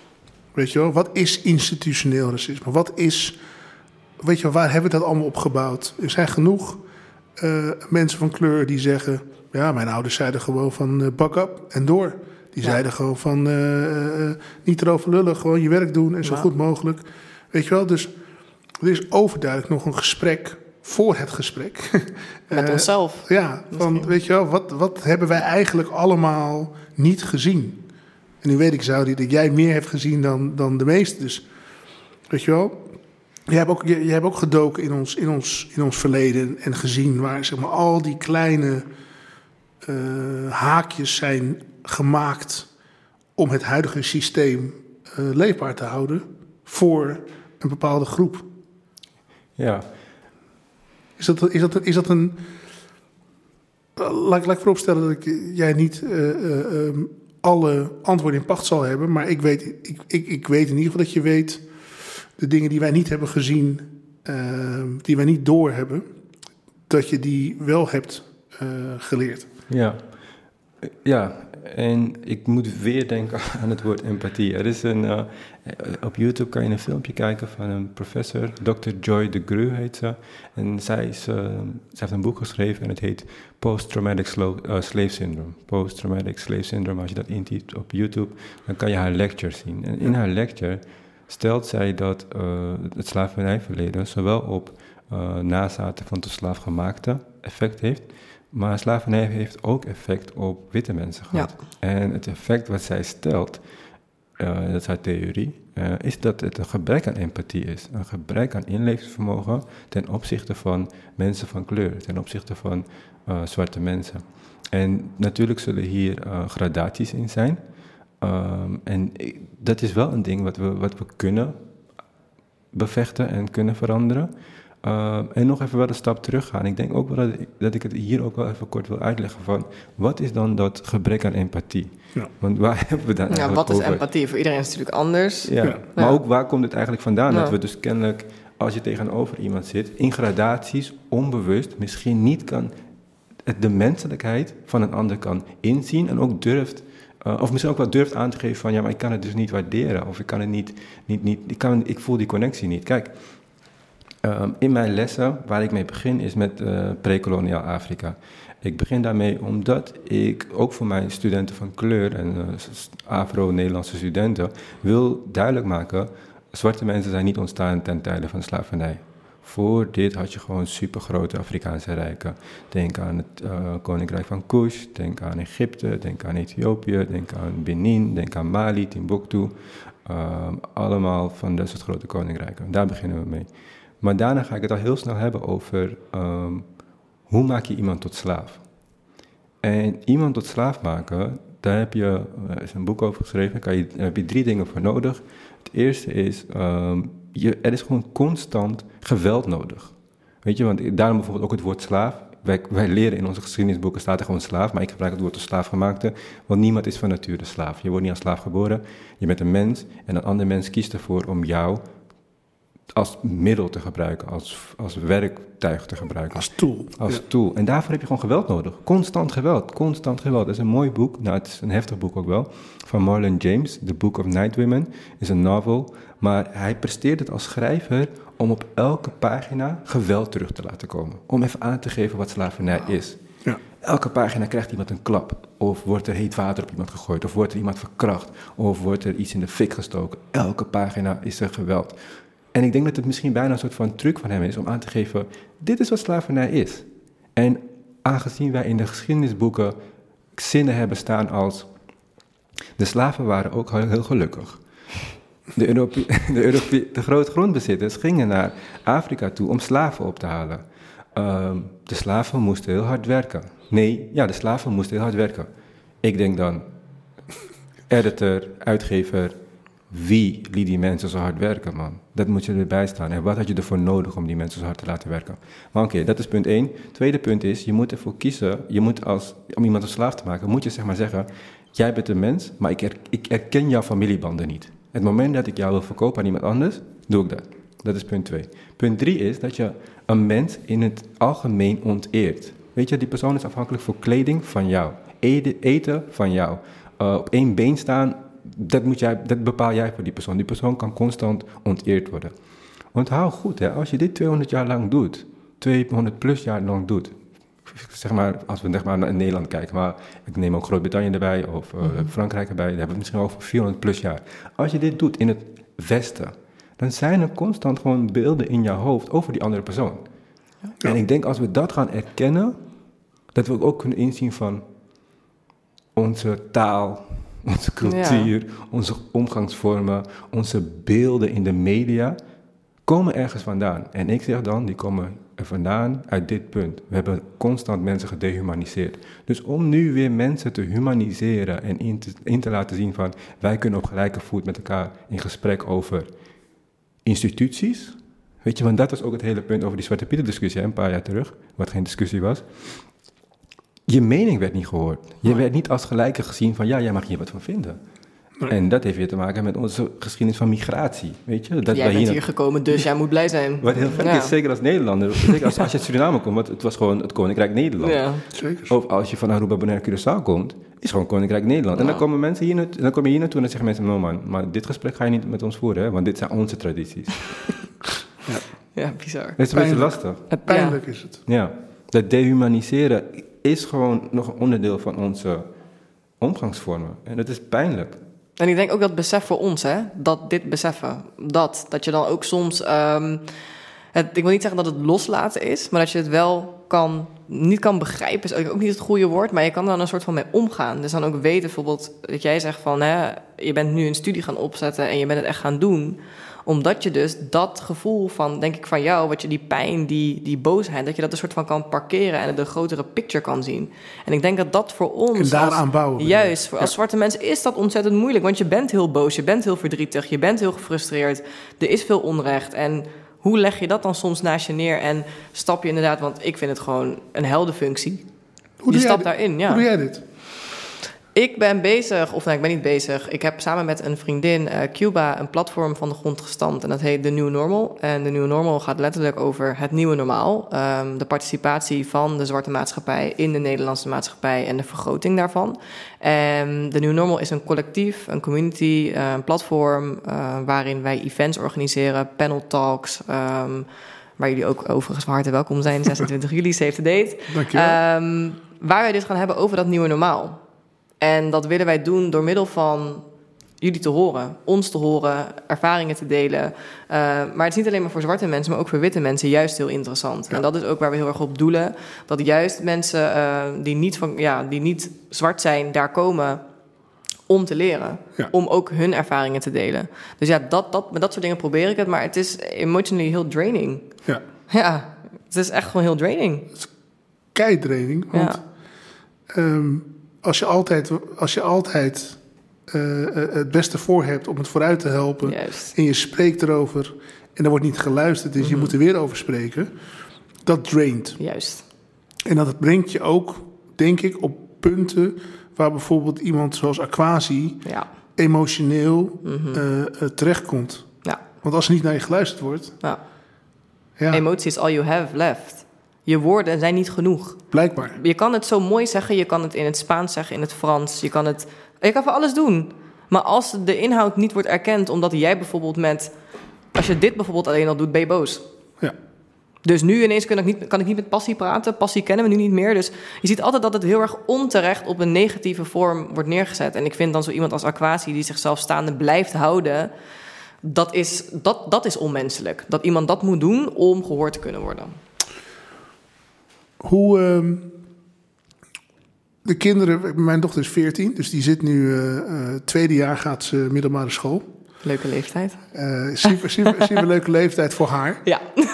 Weet je wel, wat is institutioneel racisme? Wat is, weet je waar hebben we dat allemaal op gebouwd? Er zijn genoeg eh, mensen van kleur die zeggen... ja, mijn ouders zeiden gewoon van eh buck up en door. Die Ja. zeiden gewoon van eh, eh, niet erover lullen, gewoon je werk doen en zo Ja. goed mogelijk. Weet je wel, dus er is overduidelijk nog een gesprek voor het gesprek. *laughs* Met Eh, onszelf. ja, van, weet je wel, wat, wat hebben wij eigenlijk allemaal niet gezien? En nu weet ik, Saudi, dat jij meer hebt gezien dan, dan de meesten. Dus, weet je wel, jij hebt ook, jij hebt ook gedoken in ons, in, ons, in ons verleden en gezien waar zeg maar, al die kleine eh, haakjes zijn gemaakt om het huidige systeem eh, leefbaar te houden voor een bepaalde groep. Ja, Is dat, is dat, is dat een. Laat, ik- laat ik vooropstellen dat ik, jij niet eh, ehm, alle antwoorden in pacht zal hebben. Maar ik weet, ik, ik, ik weet in ieder geval dat je weet. De dingen die wij niet hebben gezien. ehm, die wij niet doorhebben. dat je die wel hebt eh, geleerd. ja. Ja, en ik moet weer denken *laughs* aan het woord empathie. Er is een, eh, op YouTube kan je een filmpje kijken van een professor, Dr. Joy de Gru heet ze. En zij, is, eh, zij heeft een boek geschreven en het heet Post-Traumatic eh, Slave Syndrome. Post-Traumatic Slave Syndrome, als je dat intypt op YouTube, dan kan je haar lecture zien. En in haar lecture stelt zij dat eh, het slavernijverleden zowel op eh, nazaten van de slaafgemaakte effect heeft, maar slavernij heeft ook effect op witte mensen gehad. En het effect wat zij stelt, eh, dat is haar theorie, is dat het een gebrek aan empathie is. Een gebrek aan inlevingsvermogen ten opzichte van mensen van kleur, ten opzichte van zwarte mensen. En natuurlijk zullen hier gradaties in zijn. Ehm, en ik- dat is wel een ding wat we, wat we kunnen bevechten en kunnen veranderen. Ehm, en nog even wel een stap terug gaan. Ik denk ook wel dat ik, dat ik het hier ook wel even kort wil uitleggen van... wat is dan dat gebrek aan empathie? Ja. Want waar *laughs* hebben we dan Ja, wat is over? empathie? Voor iedereen is het natuurlijk anders. Ja. Ja. Maar Ja. ook waar komt het eigenlijk vandaan? Ja. Dat we dus kennelijk, als je tegenover iemand zit, in gradaties, onbewust, misschien niet kan, de menselijkheid van een ander kan inzien en ook durft, eh, of misschien ook wel durft aan te geven van, ja, maar ik kan het dus niet waarderen, of ik kan het niet, niet, niet ik, kan, ik voel die connectie niet. Kijk, ehm, in mijn lessen, waar ik mee begin, is met eh pre-koloniaal Afrika. Ik begin daarmee omdat ik ook voor mijn studenten van kleur en eh, Afro-Nederlandse studenten wil duidelijk maken: zwarte mensen zijn niet ontstaan ten tijde van slavernij. Voor dit had je gewoon supergrote Afrikaanse rijken. Denk aan het eh, Koninkrijk van Kush, denk aan Egypte, denk aan Ethiopië, denk aan Benin, denk aan Mali, Timbuktu. Ehm, allemaal van dat soort grote koninkrijken. Daar beginnen we mee. Maar daarna ga ik het al heel snel hebben over ehm, hoe maak je iemand tot slaaf. En iemand tot slaaf maken, daar heb je, er is een boek over geschreven, kan je, daar heb je drie dingen voor nodig. Het eerste is, ehm, je, er is gewoon constant geweld nodig. Weet je, want daarom bijvoorbeeld ook het woord slaaf. Wij, wij leren in onze geschiedenisboeken staat er gewoon slaaf, maar ik gebruik het woord als slaafgemaakte, want niemand is van nature slaaf. Je wordt niet als slaaf geboren, je bent een mens en een ander mens kiest ervoor om jou als middel te gebruiken, als, als werktuig te gebruiken. Als tool. Als Ja. tool. En daarvoor heb je gewoon geweld nodig. Constant geweld. Constant geweld. Dat is een mooi boek. Nou, het is een heftig boek ook wel. Van Marlon James. The Book of Night Women. Is een novel. Maar hij presteert het als schrijver om op elke pagina geweld terug te laten komen. Om even aan te geven wat slavernij is. Ja. Elke pagina krijgt iemand een klap. Of wordt er heet water op iemand gegooid. Of wordt er iemand verkracht. Of wordt er iets in de fik gestoken. Elke pagina is er geweld. En ik denk dat het misschien bijna een soort van truc van hem is om aan te geven: dit is wat slavernij is. En aangezien wij in de geschiedenisboeken zinnen hebben staan als. De slaven waren ook heel gelukkig. De, Europe *laughs* de, de grote grondbezitters gingen naar Afrika toe om slaven op te halen. Ehm, de slaven moesten heel hard werken. Nee, ja, de slaven moesten heel hard werken. Ik denk dan, *laughs* editor, uitgever, wie liet die mensen zo hard werken, man? Dat moet je erbij staan. En wat had je ervoor nodig om die mensen zo hard te laten werken? Maar oké, dat is punt één. Tweede punt is, je moet ervoor kiezen, je moet als, om iemand een slaaf te maken, moet je zeg maar zeggen, jij bent een mens, maar ik, er, ik erken jouw familiebanden niet. Het moment dat ik jou wil verkopen aan iemand anders, doe ik dat. Dat is punt twee. Punt drie is dat je een mens in het algemeen onteert. Weet je, die persoon is afhankelijk voor kleding van jou. Eten, van jou. Uh, op één been staan, dat, moet jij, dat bepaal jij voor die persoon. Die persoon kan constant onteerd worden. Onthoud goed, hè, als je dit 200 jaar lang doet, 200 plus jaar lang doet, zeg maar, als we zeg maar naar Nederland kijken, maar ik neem ook Groot-Brittannië erbij of uh, Frankrijk erbij, daar hebben we misschien over 400 plus jaar. Als je dit doet in het Westen, dan zijn er constant gewoon beelden in jouw hoofd over die andere persoon. Ja. En ik denk als we dat gaan erkennen, dat we ook kunnen inzien van onze taal, onze cultuur, ja. onze omgangsvormen, onze beelden in de media, komen ergens vandaan. En ik zeg dan, die komen er vandaan uit dit punt. We hebben constant mensen gedehumaniseerd. Dus om nu weer mensen te humaniseren en in te, in te laten zien van wij kunnen op gelijke voet met elkaar in gesprek over instituties. Weet je, want dat was ook het hele punt over die Zwarte Pieter discussie een paar jaar terug, wat geen discussie was. Je mening werd niet gehoord. Je werd niet als gelijke gezien van ja, jij mag hier wat van vinden. En dat heeft weer te maken met onze geschiedenis van migratie. Weet je? Dat jij bent hier, hier gekomen, dus jij moet blij zijn. Wat heel gek ja. is, zeker als Nederlander. Zeker als, als je uit Suriname komt, want het was gewoon het Koninkrijk Nederland. Ja. Zeker. Of als je van Aruba, Bonaire, Curaçao komt, is gewoon Koninkrijk Nederland. En dan komen mensen hier, naartoe, dan kom je hier naartoe en dan zeggen mensen, no man, maar dit gesprek ga je niet met ons voeren, hè, want dit zijn onze tradities. ja. ja, bizar. Het is een beetje lastig. Het pijnlijk is het. Ja, dat dehumaniseren is gewoon nog een onderdeel van onze omgangsvormen. En dat is pijnlijk. En ik denk ook dat besef voor ons, hè, dat dit beseffen, dat, dat je dan ook soms, um, het, ik wil niet zeggen dat het loslaten is, maar dat je het wel kan, niet kan begrijpen, is ook niet het goede woord, maar je kan dan een soort van mee omgaan. Dus dan ook weten bijvoorbeeld dat jij zegt van, hè, je bent nu een studie gaan opzetten en je bent het echt gaan doen omdat je dus dat gevoel van, denk ik, van jou, wat je die pijn, die, die boosheid, dat je dat een soort van kan parkeren en de grotere picture kan zien. En ik denk dat dat voor ons. En daaraan bouwen. Juist, voor als zwarte mensen is dat ontzettend moeilijk. Want je bent heel boos, je bent heel verdrietig, je bent heel gefrustreerd. Er is veel onrecht. En hoe leg je dat dan soms naast je neer en stap je inderdaad, want ik vind het gewoon een heldenfunctie. Hoe je stapt daarin, ja. Hoe doe jij dit? Ik ben bezig, of nee, ik ben niet bezig. Ik heb samen met een vriendin uh, Cuba een platform van de grond gestampt. En dat heet The New Normal. En The New Normal gaat letterlijk over het nieuwe normaal. Um, de participatie van de zwarte maatschappij in de Nederlandse maatschappij en de vergroting daarvan. En The New Normal is een collectief, een community, uh, een platform uh, waarin wij events organiseren, panel talks. Um, waar jullie ook overigens van harte welkom zijn. *laughs* 26 juli, save the date. Dankjewel. Um, waar wij dit gaan hebben over dat nieuwe normaal. En dat willen wij doen door middel van jullie te horen, ons te horen, ervaringen te delen. Uh, maar het is niet alleen maar voor zwarte mensen, maar ook voor witte mensen juist heel interessant. Ja. En dat is ook waar we heel erg op doelen. Dat juist mensen uh, die, niet van, ja, die niet zwart zijn, daar komen om te leren. Ja. Om ook hun ervaringen te delen. Dus ja, dat, dat, met dat soort dingen probeer ik het. Maar het is emotionally heel draining. Ja. Ja, het is echt gewoon heel draining. Het is kei draining, want... Ja. Um, als je altijd, als je altijd uh, het beste voor hebt om het vooruit te helpen. Juist. En je spreekt erover en er wordt niet geluisterd, dus mm -hmm. je moet er weer over spreken. Dat draint. Juist. En dat brengt je ook, denk ik, op punten waar bijvoorbeeld iemand zoals Aquasi ja. emotioneel mm -hmm. uh, terechtkomt. Ja. Want als er niet naar je geluisterd wordt. Ja. Emotie is all you have left. Je woorden zijn niet genoeg. Blijkbaar. Je kan het zo mooi zeggen, je kan het in het Spaans zeggen, in het Frans. Je kan het. Je kan voor alles doen. Maar als de inhoud niet wordt erkend, omdat jij bijvoorbeeld met. Als je dit bijvoorbeeld alleen al doet, ben je boos. Ja. Dus nu ineens kan ik, niet, kan ik niet met passie praten. Passie kennen we nu niet meer. Dus je ziet altijd dat het heel erg onterecht op een negatieve vorm wordt neergezet. En ik vind dan zo iemand als Aquasi die zichzelf staande blijft houden. Dat is, dat, dat is onmenselijk. Dat iemand dat moet doen om gehoord te kunnen worden. Hoe. ehm, de kinderen, mijn dochter is 14, dus die zit nu eh, eh, tweede jaar gaat ze middelbare school. Leuke leeftijd. Eh, super, super, *laughs* super leuke leeftijd voor haar. Ja. *laughs*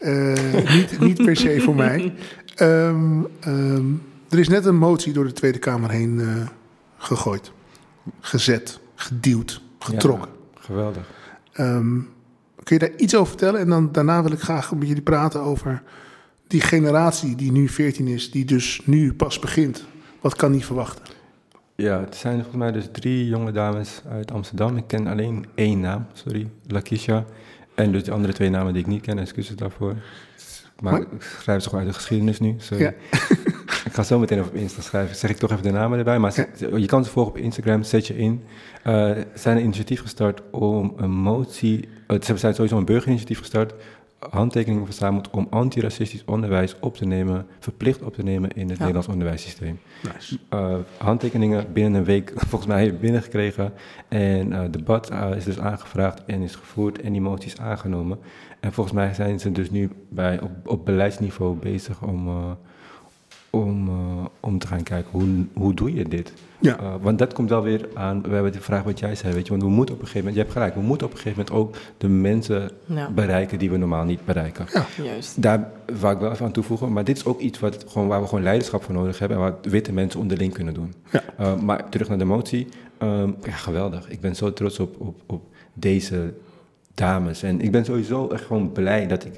Eh, niet, niet per se voor mij. Ehm, ehm, er is net een motie door de Tweede Kamer heen eh, gegooid, gezet, geduwd, getrokken. Ja, geweldig. Ehm, kun je daar iets over vertellen? En dan, daarna wil ik graag met jullie praten over die generatie die nu 14 is, die dus nu pas begint. Wat kan die verwachten? Ja, het zijn volgens mij dus drie jonge dames uit Amsterdam. Ik ken alleen één naam, sorry, Lakisha. En dus de andere twee namen die ik niet ken, excuses daarvoor. Maar Maar- ik schrijf ze gewoon uit de geschiedenis nu, sorry. Ja. *laughs* ik ga zo meteen op Insta schrijven. Zeg ik toch even de namen erbij. Maar zet- je kan ze volgen op Instagram, zet je in. Ze zijn een initiatief gestart om een motie... eh, ze zijn sowieso een burgerinitiatief gestart... handtekeningen verzameld om antiracistisch onderwijs op te nemen... verplicht op te nemen in het Nederlands onderwijssysteem. Nice. Eh, handtekeningen binnen een week *laughs* volgens mij binnengekregen. En eh debat eh, is dus aangevraagd en is gevoerd en die motie is aangenomen. En volgens mij zijn ze dus nu bij, op, op beleidsniveau bezig om, eh, om, eh, om te gaan kijken hoe, hoe doe je dit. Ja. Eh, want dat komt wel weer aan, we hebben de vraag wat jij zei, weet je, want we moeten op een gegeven moment, je hebt gelijk, we moeten op een gegeven moment ook de mensen Ja. bereiken die we normaal niet bereiken. Juist. Daar wou ik wel even aan toevoegen. Maar dit is ook iets wat, gewoon, waar we gewoon leiderschap voor nodig hebben. En wat witte mensen onderling kunnen doen. Ja. Uh, maar terug naar de motie. Ehm, ja, geweldig. Ik ben zo trots op, op, op deze dames. En ik ben sowieso echt gewoon blij dat ik...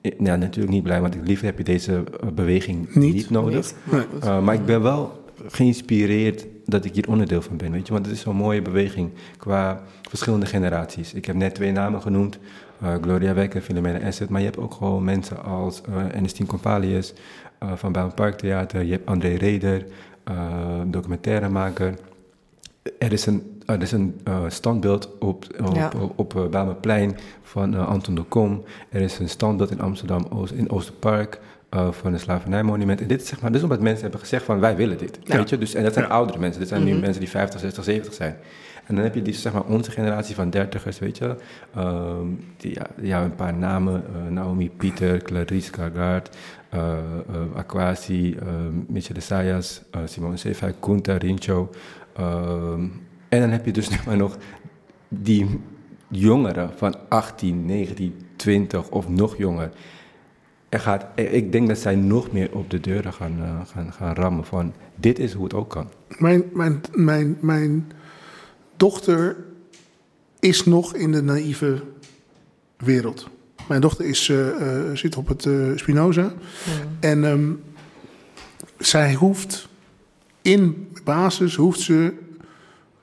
eh, Ja, natuurlijk niet blij, want liever heb je deze eh, beweging Niet. niet, nodig. Niet. Maar. Uh, ik ben wel geïnspireerd dat ik hier onderdeel van ben, weet je. Want het is zo'n mooie beweging qua verschillende generaties. Ik heb net twee namen genoemd. uh, Gloria Wekker, Philomena Asset. Maar je hebt ook gewoon mensen als uh, Ernestine Compalius uh, van Bijlmer Parktheater. Je hebt André Reder, documentairemaker. Er is een, er is een uh, standbeeld op, op, Ja. op, op uh, Bijlmerplein van uh, Anton de Kom. Er is een standbeeld in Amsterdam, Oost, in Oosterpark. Uh, van een slavernijmonument. En dit is zeg maar, dus omdat mensen hebben gezegd van wij willen dit. Ja. Weet je? Dus, en dat zijn Ja. oudere mensen. Dit zijn Mhm. nu mensen die 50, 60, 70 zijn. En dan heb je die, zeg maar, onze generatie van dertigers, weet je. Ehm, die, ja, een paar namen. eh, Naomi Pieter, Clarice Cargard, uh, uh, Aquasi, uh, Michel de Sayas, uh, Simone Seifert, Kunta, Rincho. Ehm, en dan heb je dus *laughs* maar, nog die jongeren van 18, 19, 20 of nog jonger. Er gaat, ik denk dat zij nog meer op de deuren gaan, uh, gaan, gaan rammen van dit is hoe het ook kan. Mijn, mijn, mijn, mijn dochter is nog in de naïeve wereld. Mijn dochter is, uh, uh, zit op het uh, Spinoza. Ja. En um, zij hoeft in basis hoeft ze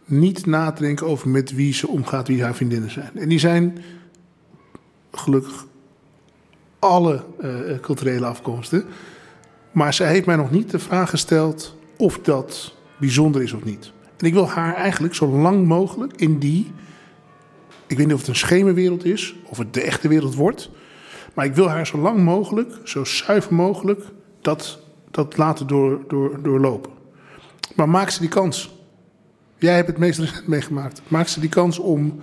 niet na te denken over met wie ze omgaat, wie haar vriendinnen zijn. En die zijn gelukkig alle uh, culturele afkomsten. Maar zij heeft mij nog niet de vraag gesteld of dat bijzonder is of niet. En ik wil haar eigenlijk zo lang mogelijk in die. Ik weet niet of het een schemerwereld is, of het de echte wereld wordt. Maar ik wil haar zo lang mogelijk, zo zuiver mogelijk, dat, dat laten door, door, doorlopen. Maar maak ze die kans. Jij hebt het meest recent meegemaakt. Maak ze die kans om.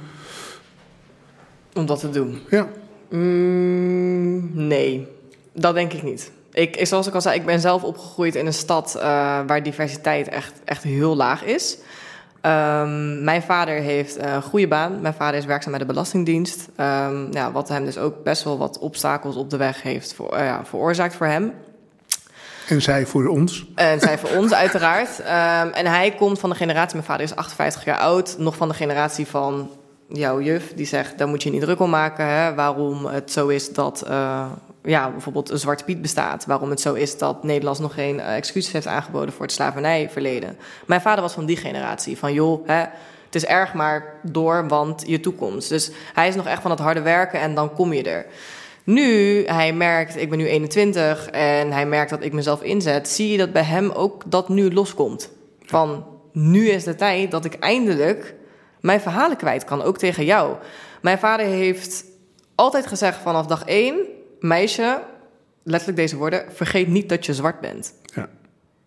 Om dat te doen? Ja. Mm, nee, dat denk ik niet. Ik, zoals ik al zei, ik ben zelf opgegroeid in een stad uh, waar diversiteit echt, echt heel laag is. Um, mijn vader heeft een goede baan. Mijn vader is werkzaam bij de Belastingdienst. Um, ja, wat hem dus ook best wel wat obstakels op de weg heeft voor, uh, ja, veroorzaakt voor hem. En zij voor ons. En zij voor ons, uiteraard. Um, en hij komt van de generatie, mijn vader is 58 jaar oud, nog van de generatie van jouw juf, die zegt: daar moet je niet druk om maken. Hè, waarom het zo is dat. Uh, ja, bijvoorbeeld een Zwarte Piet bestaat. Waarom het zo is dat Nederland nog geen uh, excuses heeft aangeboden voor het slavernijverleden. Mijn vader was van die generatie. Van joh, hè, het is erg maar door, want je toekomst. Dus hij is nog echt van het harde werken en dan kom je er. Nu, hij merkt, ik ben nu 21 en hij merkt dat ik mezelf inzet, zie je dat bij hem ook dat nu loskomt. Van nu is de tijd dat ik eindelijk mijn verhalen kwijt kan, ook tegen jou. Mijn vader heeft altijd gezegd vanaf dag één, meisje, letterlijk deze woorden, vergeet niet dat je zwart bent. Ja.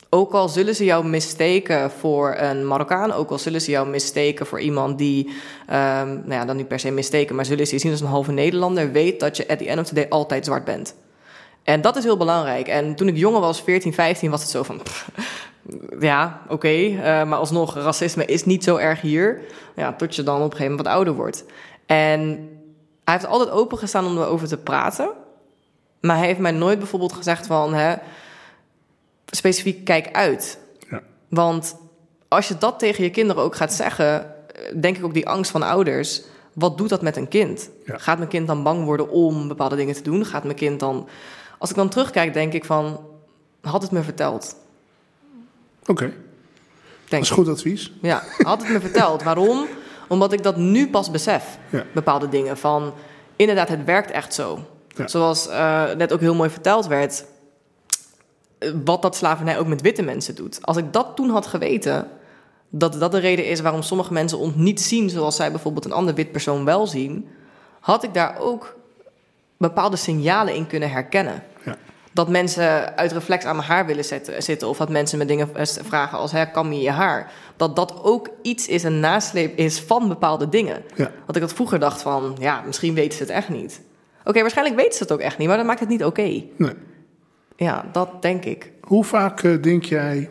Ook al zullen ze jou missteken voor een Marokkaan, ook al zullen ze jou missteken voor iemand die, ehm, nou ja, dan niet per se missteken, maar zullen ze je zien als een halve Nederlander, weet dat je at the end of the day altijd zwart bent. En dat is heel belangrijk. En toen ik jonger was, 14, 15, was het zo van. ja, oké, eh, maar alsnog, racisme is niet zo erg hier. Ja, tot je dan op een gegeven moment wat ouder wordt. En hij heeft altijd opengestaan om erover te praten. Maar hij heeft mij nooit bijvoorbeeld gezegd van... Hè, specifiek kijk uit. Ja. Want als je dat tegen je kinderen ook gaat zeggen... eh, denk ik ook die angst van ouders... wat doet dat met een kind? Ja. Gaat mijn kind dan bang worden om bepaalde dingen te doen? Gaat mijn kind dan... Als ik dan terugkijk, denk ik van... had het me verteld? Oké, dat is goed advies. Ja, had het me verteld. Waarom? Omdat ik dat nu pas besef. Ja. Bepaalde dingen. Van, inderdaad, het werkt echt zo. Ja. Zoals eh, net ook heel mooi verteld werd. Wat dat slavernij ook met witte mensen doet. Als ik dat toen had geweten... dat dat de reden is waarom sommige mensen ons niet zien... zoals zij bijvoorbeeld een ander wit persoon wel zien... had ik daar ook bepaalde signalen in kunnen herkennen. Ja. Dat mensen uit reflex aan mijn haar willen zetten, zitten. Of dat mensen me dingen eh, vragen als, kam je je haar? Dat dat ook iets is, een nasleep is van bepaalde dingen. Ja. Want ik had vroeger dacht van, ja, misschien weten ze het echt niet. Oké, waarschijnlijk weten ze het ook echt niet, maar dat maakt het niet oké. Nee. Ja, dat denk ik. Hoe vaak eh, denk jij.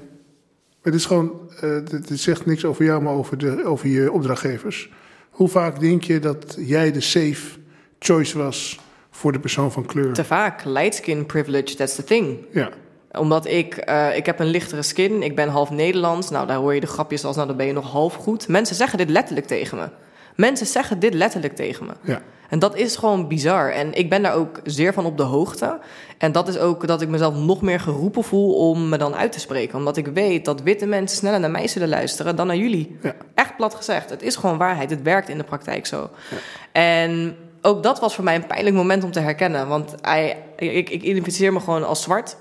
Het is gewoon. eh, het zegt niks over jou, maar over, de, over je opdrachtgevers. Hoe vaak denk je dat jij de safe choice was voor de persoon van kleur? Te vaak, light skin privilege, that's the thing. Ja, Omdat ik, eh, ik heb een lichtere skin, ik ben half Nederlands. Nou, daar hoor je de grapjes als, nou, dan ben je nog half goed. Mensen zeggen dit letterlijk tegen me. Mensen zeggen dit letterlijk tegen me. ja, En dat is gewoon bizar. En ik ben daar ook zeer van op de hoogte. En dat is ook dat ik mezelf nog meer geroepen voel om me dan uit te spreken. Omdat ik weet dat witte mensen sneller naar mij zullen luisteren dan naar jullie. Ja. Echt plat gezegd. Het is gewoon waarheid. Het werkt in de praktijk zo. En ook dat was voor mij een pijnlijk moment om te herkennen. Want ik, ik identificeer me gewoon als zwart.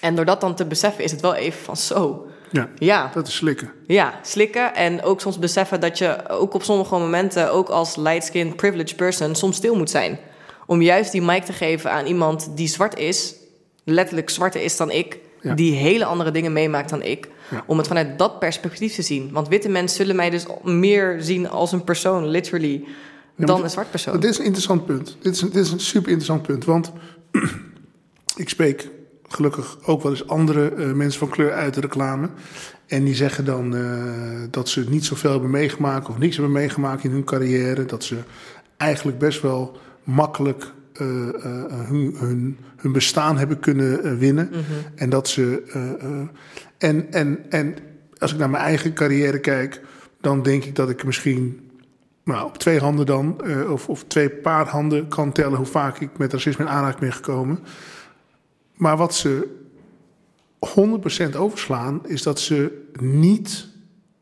En door dat dan te beseffen is het wel even van zo. Ja. Ja, Dat is slikken. ja, slikken en ook soms beseffen dat je ook op sommige momenten, ook als light-skin privileged person, soms stil moet zijn. Om juist die mic te geven aan iemand die zwart is, letterlijk zwarter is dan ik, Ja. die hele andere dingen meemaakt dan ik. Ja. Om het vanuit dat perspectief te zien. Want witte mensen zullen mij dus meer zien als een persoon, literally, dan een zwart persoon. Dit is een interessant punt. Dit is, dit is een super interessant punt. Want *clears throat* ik spreek gelukkig ook wel eens andere eh, mensen van kleur uit de reclame. En die zeggen dan eh, dat ze niet zoveel hebben meegemaakt of niks hebben meegemaakt in hun carrière. Dat ze eigenlijk best wel makkelijk eh, hun, hun, hun bestaan hebben kunnen winnen. Mhm. En dat ze. en, en, en als ik naar mijn eigen carrière kijk, dan denk ik dat ik misschien nou, op twee handen dan, of, of twee paar handen kan tellen hoe vaak ik met racisme in aanraking ben gekomen. Maar wat ze 100% overslaan, is dat ze niet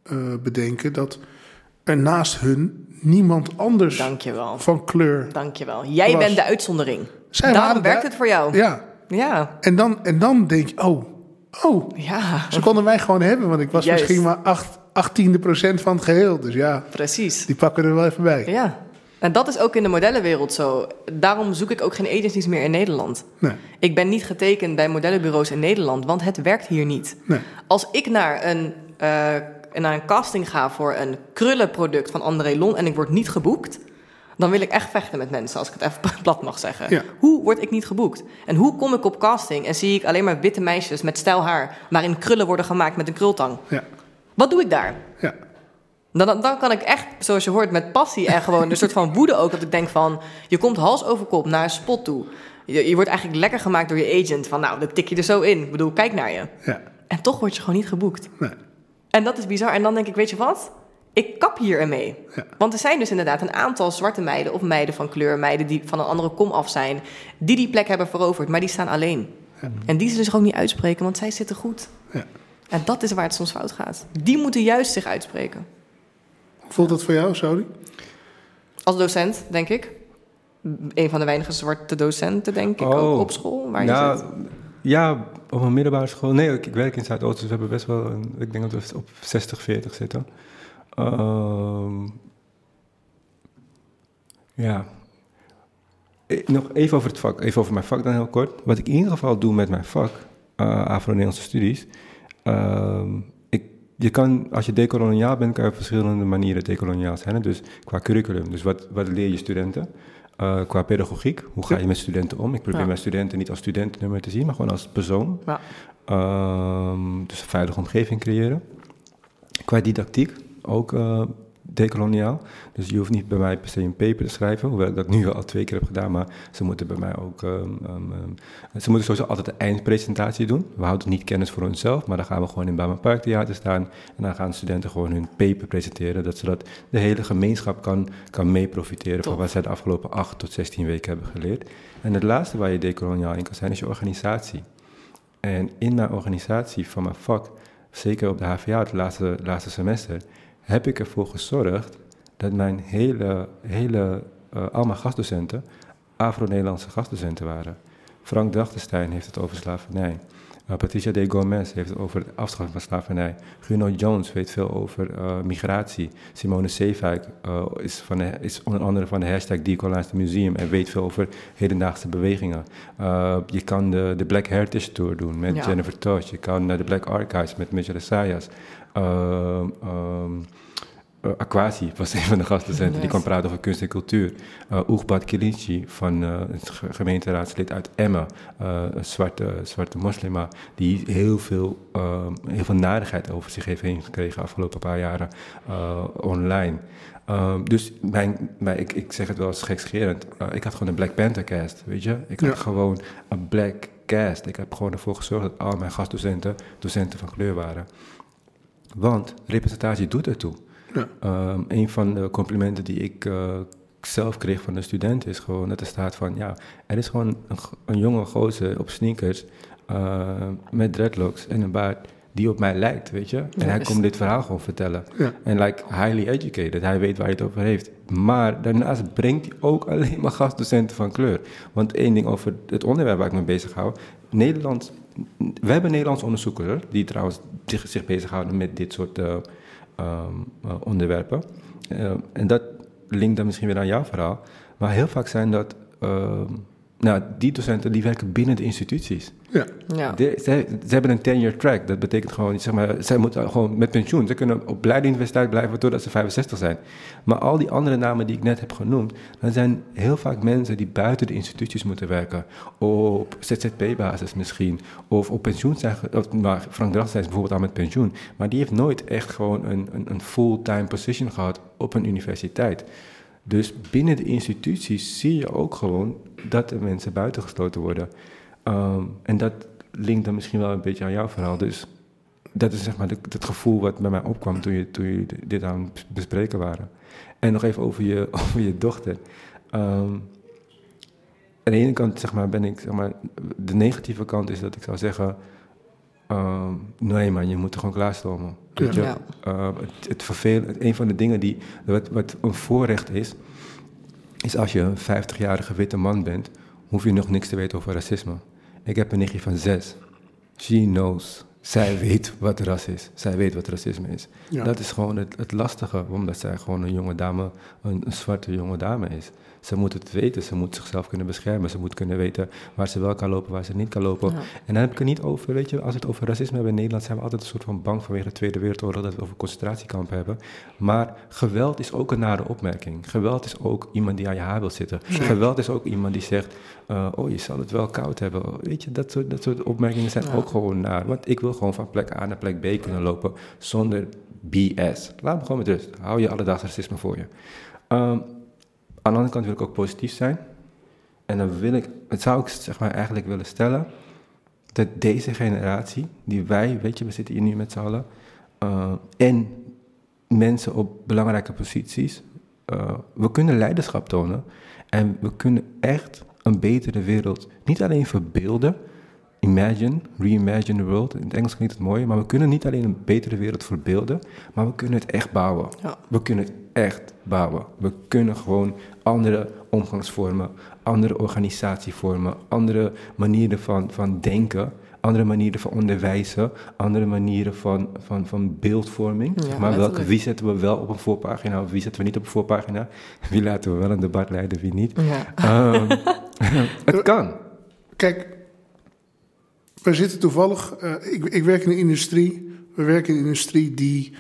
eh, bedenken dat er naast hun niemand anders Dankjewel. van kleur. Dankjewel. Jij Was- bent de uitzondering. Zij Daarom werkt het voor jou. Ja, Ja. en dan, en dan denk je, oh, oh, Ja, ze konden mij gewoon hebben, want ik was Juist. misschien maar acht, achttiende procent van het geheel. Dus ja, precies. die pakken er wel even bij. Ja. En dat is ook in de modellenwereld zo. Daarom zoek ik ook geen agencies meer in Nederland. Nee, Ik ben niet getekend bij modellenbureaus in Nederland, want het werkt hier niet. nee, Als ik naar een, eh, naar een casting ga voor een krullenproduct van André Lon en ik word niet geboekt, dan wil ik echt vechten met mensen, als ik het even *laughs* plat mag zeggen. Ja. Hoe word ik niet geboekt? En hoe kom ik op casting en zie ik alleen maar witte meisjes met stijl haar, waarin krullen worden gemaakt met een krultang? ja, Wat doe ik daar? ja. Dan, dan, dan kan ik echt, zoals je hoort, met passie en gewoon een soort van woede ook. Dat ik denk van, je komt hals over kop naar een spot toe. Je, je wordt eigenlijk lekker gemaakt door je agent. Van nou, dat tik je er zo in. Ik bedoel, kijk naar je. ja. En toch word je gewoon niet geboekt. Nee. En dat is bizar. En dan denk ik, weet je wat? Ik kap hier ermee. Ja. Want er zijn dus inderdaad een aantal zwarte meiden... of meiden van kleur, meiden die van een andere kom af zijn... die die plek hebben veroverd, maar die staan alleen. Ja. En die zullen zich ook niet uitspreken, want zij zitten goed. Ja. En dat is waar het soms fout gaat. Die moeten juist zich uitspreken. Hoe voelt dat voor jou, Saudi? Als docent, denk ik. Een van de weinige zwarte docenten, denk ik, Oh. ook op school. Waar je ja, zit. ja, op een middelbare school. Nee, ik, ik werk in Zuidoost, dus we hebben best wel, een, ik denk dat we op 60, 40 zitten. Ehm, ja. Eh, Nog even over het vak, even over mijn vak dan heel kort. Wat ik in ieder geval doe met mijn vak, eh Afro-Nederlandse studies. ehm, je kan, als je decoloniaal bent, kan je op verschillende manieren decoloniaal zijn. hè. Dus qua curriculum, dus wat, wat leer je studenten? Eh, qua pedagogiek, hoe ga je met studenten om? Ik probeer Ja. mijn studenten niet als studentennummer te zien, maar gewoon als persoon. Ja. Ehm, dus een veilige omgeving creëren. Qua didactiek ook eh, decoloniaal. Dus je hoeft niet bij mij per se een paper te schrijven, hoewel ik dat nu al twee keer heb gedaan, maar ze moeten bij mij ook. ehm, ehm, ehm, ze moeten sowieso altijd een eindpresentatie doen. We houden niet kennis voor onszelf, maar dan gaan we gewoon in Bama Park Theater staan en dan gaan studenten gewoon hun paper presenteren, dat zodat de hele gemeenschap kan, kan mee profiteren van wat zij de afgelopen 8 tot 16 weken hebben geleerd. En het laatste waar je decoloniaal in kan zijn, is je organisatie. En in mijn organisatie van mijn vak, zeker op de HVA, het laatste, laatste semester, heb ik ervoor gezorgd dat mijn hele, hele eh, al mijn gastdocenten Afro-Nederlandse gastdocenten waren. Frank Dachtenstein heeft het over slavernij. Uh, Patricia de Gomez heeft het over de afschaffing van slavernij. Guno Jones weet veel over uh, migratie. Simone Zeefuik uh, is, van de, is onder andere van de hashtag Decolonize the Museum en weet veel over hedendaagse bewegingen. Uh, je kan de, de Black Heritage Tour doen met Ja. Jennifer Tosh. Je kan naar de Black Archives met Mitchell Essayas. Uh, Aquasi was *laughs* een van de gastdocenten Yes. die kan praten over kunst en cultuur. Uh, Oegbat Kilinci van uh, het ge- gemeenteraadslid uit Emmen, uh, een zwarte, zwarte moslima, die heel veel, heel veel narigheid over zich heeft heen gekregen de afgelopen paar jaren online. Dus mijn, mijn, ik, ik zeg het wel eens gekscherend, ik had gewoon een Black Panther cast, weet je? Ik had Ja. gewoon een black cast. Ik heb gewoon ervoor gezorgd dat al mijn gastdocenten docenten van kleur waren. Want representatie doet ertoe. Ja. Um, een van de complimenten die ik uh, zelf kreeg van de student is gewoon dat er staat van ja, er is gewoon een, een jonge gozer op sneakers uh, met dreadlocks en een baard die op mij lijkt, weet je. En Ja, hij komt dit verhaal gewoon vertellen. Ja. En like highly educated, hij weet waar hij het over heeft. Maar daarnaast brengt hij ook alleen maar gastdocenten van kleur. Want één ding over het onderwerp waar ik me bezig hou. Nederland, we hebben Nederlandse onderzoekers die trouwens zich, zich bezighouden met dit soort eh, ehm, eh, onderwerpen. Eh, en dat linkt dan misschien weer aan jouw verhaal. Maar heel vaak zijn dat, ehm, nou, die docenten die werken binnen de instituties. Ja. Ja. De- ze hebben een 10-year track. Dat betekent gewoon, zeg maar, zij moeten gewoon met pensioen. Ze kunnen op Leiden Universiteit blijven totdat ze 65 zijn. Maar al die andere namen die ik net heb genoemd, dan zijn heel vaak mensen die buiten de instituties moeten werken. Op ZZP-basis misschien. Of op pensioen zijn. maar Frank Drachtstein is bijvoorbeeld al met pensioen. Maar die heeft nooit echt gewoon een, een, een fulltime position gehad op een universiteit. Dus binnen de instituties zie je ook gewoon dat er mensen buitengesloten worden. Ehm, en dat linkt dan misschien wel een beetje aan jouw verhaal. Dus dat is zeg maar het gevoel wat bij mij opkwam toen, je, toen jullie dit aan het bespreken waren. En nog even over je, *laughs* over je dochter. Ehm, aan de ene kant zeg maar, ben ik, zeg maar, de negatieve kant is dat ik zou zeggen, ehm, nee man, je moet er gewoon klaarstomen. Je? Ja. Uh, het, het vervel, het- een van de dingen die, wat, wat een voorrecht is, is als je een 50-jarige witte man bent, hoef je nog niks te weten over racisme. Ik heb een nichtje van zes. She knows. Zij weet wat ras is. Zij weet wat racisme is. Ja. Dat is gewoon het, het lastige, omdat zij gewoon een jonge dame, een, een zwarte jonge dame is. Ze moet het weten, ze moet zichzelf kunnen beschermen. Ze moet kunnen weten waar ze wel kan lopen, waar ze niet kan lopen. Ja. En dan heb ik het niet over, weet je, als we het over racisme hebben in Nederland, zijn we altijd een soort van bang vanwege de Tweede Wereldoorlog dat we het over concentratiekampen hebben. Maar geweld is ook een nare opmerking. Geweld is ook iemand die aan je haar wil zitten. Ja. Geweld is ook iemand die zegt, eh, oh, je zal het wel koud hebben. Weet je, dat soort, dat soort opmerkingen zijn Ja. ook gewoon naar. Want ik wil gewoon van plek A naar plek B kunnen lopen zonder BS. Laat me gewoon met rust. Hou je alledaags racisme voor je. Ehm, aan de andere kant wil ik ook positief zijn. En dan wil ik, het zou ik zeg maar eigenlijk willen stellen, dat deze generatie, die wij, weet je, we zitten hier nu met z'n allen, eh, en mensen op belangrijke posities, eh, we kunnen leiderschap tonen en we kunnen echt een betere wereld niet alleen verbeelden, imagine, reimagine the world, in het Engels klinkt het mooi, maar we kunnen niet alleen een betere wereld verbeelden, maar we kunnen het echt bouwen. Ja. We kunnen het echt bouwen. We kunnen gewoon andere omgangsvormen, andere organisatievormen, andere manieren van, van denken andere manieren van onderwijzen, andere manieren van, van, van beeldvorming. Ja, maar welke, wie zetten we wel op een voorpagina of wie zetten we niet op een voorpagina? Wie laten we wel een debat leiden, wie niet? Ja. Ehm, *laughs* *laughs* het kan. Kijk, we zitten toevallig. eh, ik, ik werk in de industrie. We werken in een industrie die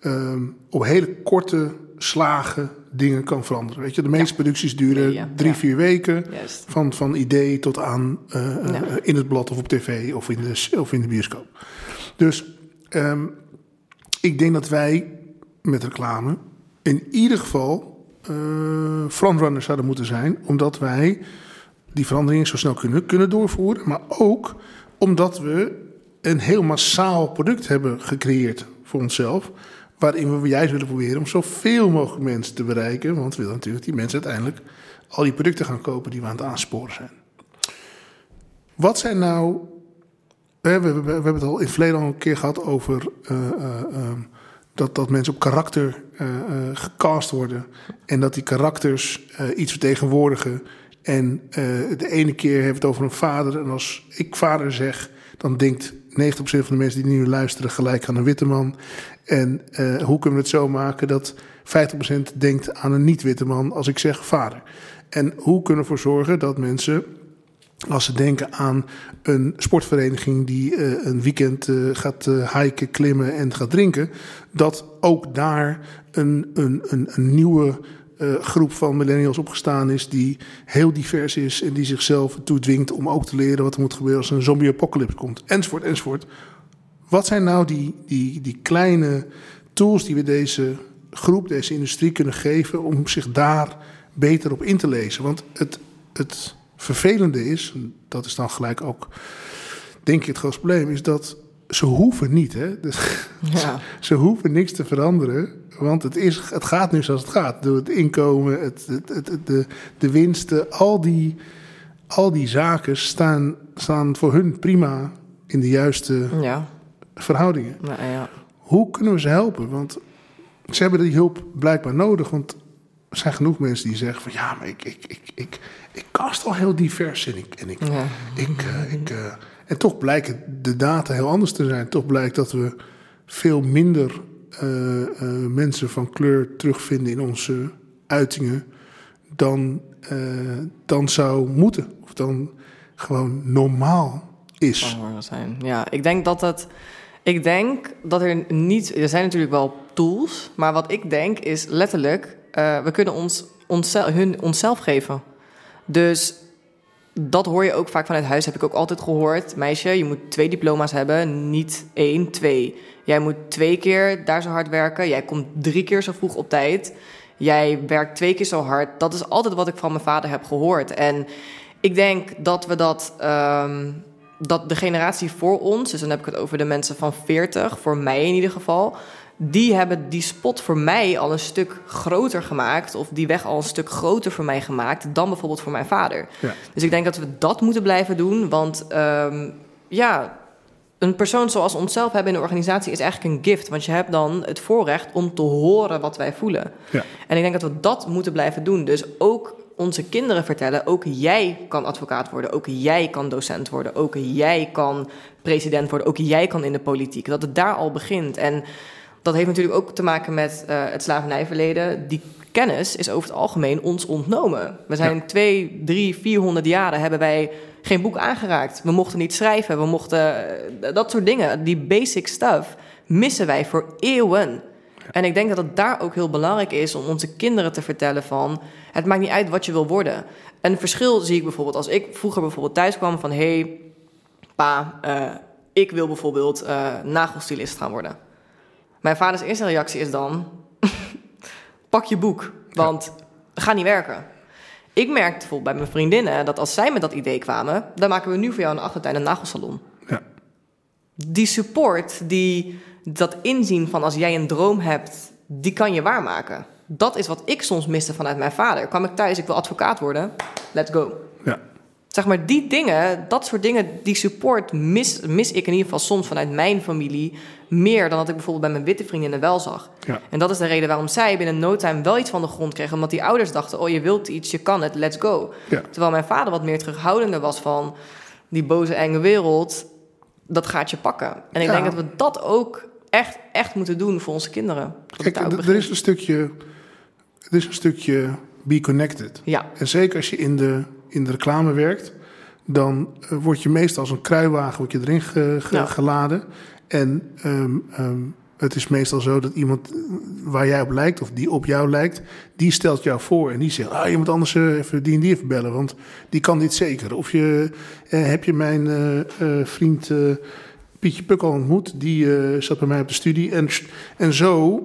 ehm, op hele korte slagen dingen kan veranderen. Weet je, de meeste producties duren Nee, ja. drie, Ja. vier weken. Juist. Van, van idee tot aan eh, eh, Ja. in het blad of op tv of in de, of in de bioscoop. Dus ehm, ik denk dat wij met reclame in ieder geval eh, frontrunners zouden moeten zijn. Omdat wij die veranderingen zo snel kunnen, kunnen doorvoeren. Maar ook omdat we een heel massaal product hebben gecreëerd voor onszelf. Waarin we juist willen proberen om zoveel mogelijk mensen te bereiken. Want we willen natuurlijk die mensen uiteindelijk al die producten gaan kopen die we aan het aansporen zijn. Wat zijn nou. hè, We hebben, het al in het verleden al een keer gehad over eh, eh, ehm, dat, dat mensen op karakter eh, eh, gecast worden. En dat die karakters eh, iets vertegenwoordigen. En eh, de ene keer heeft het over een vader. En als ik vader zeg, dan denkt 90% van de mensen die nu luisteren gelijk aan een witte man. En eh, hoe kunnen we het zo maken dat 50% denkt aan een niet-witte man als ik zeg vader? En hoe kunnen we ervoor zorgen dat mensen als ze denken aan een sportvereniging die eh, een weekend gaat eh, hiken, klimmen en gaat drinken, dat ook daar een, een, een nieuwe eh, groep van millennials opgestaan is die heel divers is en die zichzelf toedwingt om ook te leren wat er moet gebeuren als een zombie-apocalypse komt, enzovoort, enzovoort. Wat zijn nou die, die, die kleine tools die we deze groep, deze industrie kunnen geven om zich daar beter op in te lezen? Want het, het vervelende is, dat is dan gelijk ook, denk ik, het grootste probleem, is dat ze hoeven niet. Hè? Dus, *laughs* Ja. ze hoeven niks te veranderen, want het, is, het gaat nu zoals het gaat. Door het inkomen, het, het, de, de winsten, al die, al die zaken staan, staan voor hun prima in de juiste Ja. verhoudingen. Nou, ja. Hoe kunnen we ze helpen? Want ze hebben die hulp blijkbaar nodig. Want er zijn genoeg mensen die zeggen van ja, maar ik, ik, ik, ik, ik cast al heel divers en ik, en ik, Ja. ik, eh, ik, eh, en toch blijken de data heel anders te zijn. Toch blijkt dat we veel minder mensen van kleur terugvinden in onze uitingen dan, eh, dan zou moeten. Of dan gewoon normaal is. Zijn. Ja, ik denk dat het. Ik denk dat er niet. Er zijn natuurlijk wel tools, maar wat ik denk is letterlijk. eh, we kunnen ons onszelf, hun onszelf geven. Dus dat hoor je ook vaak vanuit huis. Heb ik ook altijd gehoord. Meisje, je moet twee diploma's hebben, niet één, twee. Jij moet twee keer daar zo hard werken. Jij komt drie keer zo vroeg op tijd. Jij werkt twee keer zo hard. Dat is altijd wat ik van mijn vader heb gehoord. En ik denk dat we dat. ehm, dat de generatie voor ons, dus dan heb ik het over de mensen van 40, voor mij in ieder geval, die hebben die spot voor mij al een stuk groter gemaakt, of die weg al een stuk groter voor mij gemaakt dan bijvoorbeeld voor mijn vader. Ja. Dus ik denk dat we dat moeten blijven doen, want ehm, ja, een persoon zoals onszelf hebben in een organisatie is eigenlijk een gift, want je hebt dan het voorrecht om te horen wat wij voelen. Ja. En ik denk dat we dat moeten blijven doen. Dus ook onze kinderen vertellen, ook jij kan advocaat worden, ook jij kan docent worden, ook jij kan president worden, ook jij kan in de politiek. Dat het daar al begint. En dat heeft natuurlijk ook te maken met eh, het slavernijverleden. Die kennis is over het algemeen ons ontnomen. We zijn twee, drie, vierhonderd jaren hebben wij geen boek aangeraakt. We mochten niet schrijven, we mochten eh, dat soort dingen. Die basic stuff missen wij voor eeuwen. En ik denk dat het daar ook heel belangrijk is om onze kinderen te vertellen van... het maakt niet uit wat je wil worden. Een verschil zie ik bijvoorbeeld als ik vroeger bijvoorbeeld thuis kwam van... hé, hey, pa, eh, ik wil bijvoorbeeld nagelstylist gaan worden. Mijn vaders eerste reactie is dan... *laughs* pak je boek, want ga niet werken. Ik merkte bijvoorbeeld bij mijn vriendinnen dat als zij met dat idee kwamen... dan maken we nu voor jou de achtertuin een nagelsalon Ja. die support, die, dat inzien van als jij een droom hebt, die kan je waarmaken. Dat is wat ik soms miste vanuit mijn vader. Kwam ik thuis, ik wil advocaat worden, let's go. Ja. Zeg maar, die dingen, dat soort dingen, die support mis, mis ik in ieder geval soms vanuit mijn familie meer dan dat ik bijvoorbeeld bij mijn witte vriendinnen wel zag. Ja. En dat is de reden waarom zij binnen no time wel iets van de grond kregen. Omdat die ouders dachten, oh je wilt iets, je kan het, let's go. Ja. Terwijl mijn vader wat meer terughoudender was van die boze enge wereld. dat gaat je pakken. En ik Ja. denk dat we dat ook echt, echt moeten doen voor onze kinderen. Kijk, er is een stukje, er is een stukje be connected. Ja, En zeker als je in de, in de reclame werkt, dan eh, word je meestal als een kruiwagen je erin ge- ge- Ja. geladen. En ehm, ehm, het is meestal zo dat iemand eh, waar jij op lijkt, of die op jou lijkt, die stelt jou voor en die zegt: ah, je moet anders eh, even die en die even bellen, want die kan dit zeker. Of je, eh, heb je mijn vriend Pietje Puk al ontmoet, die zat bij mij op de studie. En, en zo,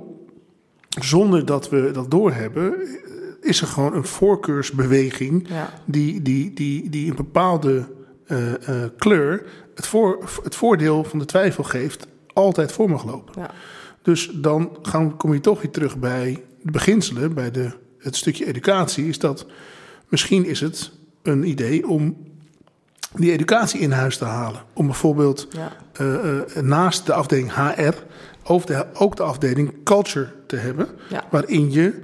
zonder dat we dat doorhebben, is er gewoon een voorkeursbeweging ja. die, die, die, die een bepaalde eh, eh, kleur het, voor, het voordeel van de twijfel geeft, altijd voor mag lopen. ja. Dus dan gaan, kom je toch weer terug bij de beginselen, bij de, het stukje educatie. Is dat misschien is het een idee om die educatie in huis te halen. Om bijvoorbeeld ja. eh, naast de afdeling HR ook de, ook de afdeling culture te hebben. Waarin je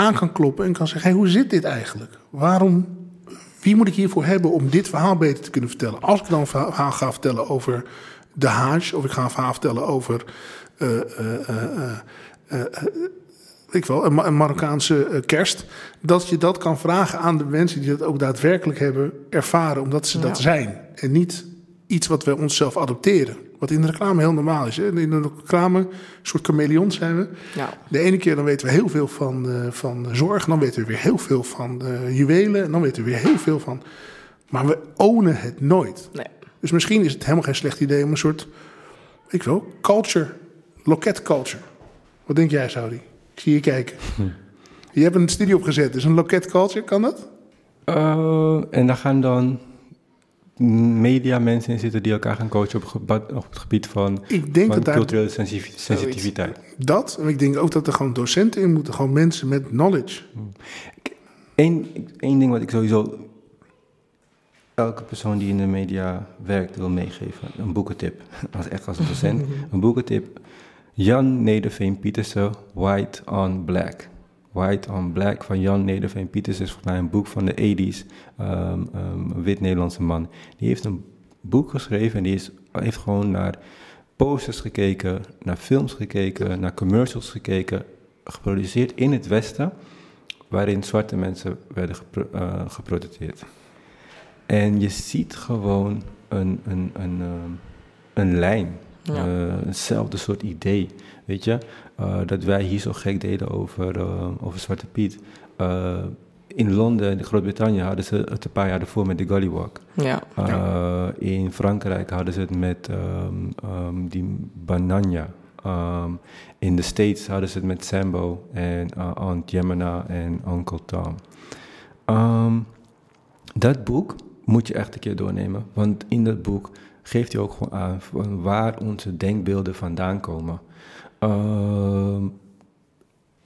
aan kan kloppen en kan zeggen: hey, hoe zit dit eigenlijk? Waarom, wie moet ik hiervoor hebben om dit verhaal beter te kunnen vertellen? Als ik dan een verhaal ga vertellen over de Hajj, of ik ga een verhaal vertellen over. eh, ik wel, een, een Marokkaanse kerst. Dat je dat kan vragen aan de mensen die dat ook daadwerkelijk hebben ervaren, omdat ze dat zijn. En niet iets wat we onszelf adopteren. Wat in de reclame heel normaal is. Hè? In de reclame, een soort chameleons zijn we. ja. De ene keer dan weten we heel veel van, eh, van zorg. Dan weten we weer heel veel van juwelen. En dan weten we weer heel veel van... Maar we ownen het nooit. Nee. Dus misschien is het helemaal geen slecht idee om een soort... Ik wel, culture. Loket culture. Wat denk jij, Saudi? Ik zie je kijken. Je hebt een studie opgezet. Dus een loket culture, kan dat? Eh, en daar gaan dan media mensen in zitten die elkaar gaan coachen op, op het gebied van, Ik denk van dat culturele sensitiv- sensitiviteit. dat... En ik denk ook dat er gewoon docenten in moeten. Gewoon mensen met knowledge. Eén, één ding wat ik sowieso elke persoon die in de media werkt wil meegeven. Een boekentip. *laughs* Als echt als een docent. *laughs* een boekentip. Jan Nederveen Pietersen, White on Black. White on Black van Jan Nederveen Pietersen is volgens mij een boek van de 80s. ehm, ehm, een wit Nederlandse man. Die heeft een boek geschreven en die is, heeft gewoon naar posters gekeken, naar films gekeken, naar commercials gekeken. Geproduceerd in het Westen waarin zwarte mensen werden gepro eh, geprotesteerd. En je ziet gewoon een, een, een, ehm, een lijn, Ja. eh, eenzelfde soort idee. Weet je, dat wij hier zo gek deden over, eh, over Zwarte Piet. Eh, in Londen, in Groot-Brittannië, hadden ze het een paar jaar ervoor met de. Ja. Uh, In Frankrijk hadden ze het met ehm, ehm, die Bananya. Um, in de States hadden ze het met Sambo en uh, Aunt Jemina en Uncle Tom. Um, dat boek moet je echt een keer doornemen. Want in dat boek geeft hij ook gewoon aan van waar onze denkbeelden vandaan komen. Um,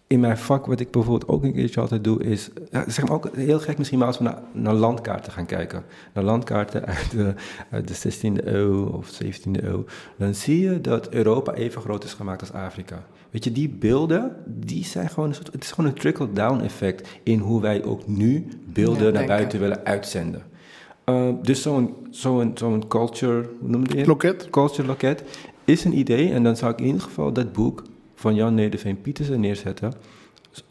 in mijn vak, wat ik bijvoorbeeld ook een keertje altijd doe, is zeg maar ook heel gek misschien, maar als we naar, naar landkaarten gaan kijken, naar landkaarten *laughs* uit de, uit de 16e eeuw of 17e eeuw, dan zie je dat Europa even groot is gemaakt als Afrika. Weet je, die beelden, die zijn gewoon een soort, het is gewoon een trickle-down effect in hoe wij ook nu beelden Ja, naar buiten willen uitzenden. Uh, dus zo'n zo'n zo'n culture, hoe noem je het? Loket. Culture Loket is een idee en dan zou ik in ieder geval dat boek van Jan Nederveen Pietersen neerzetten.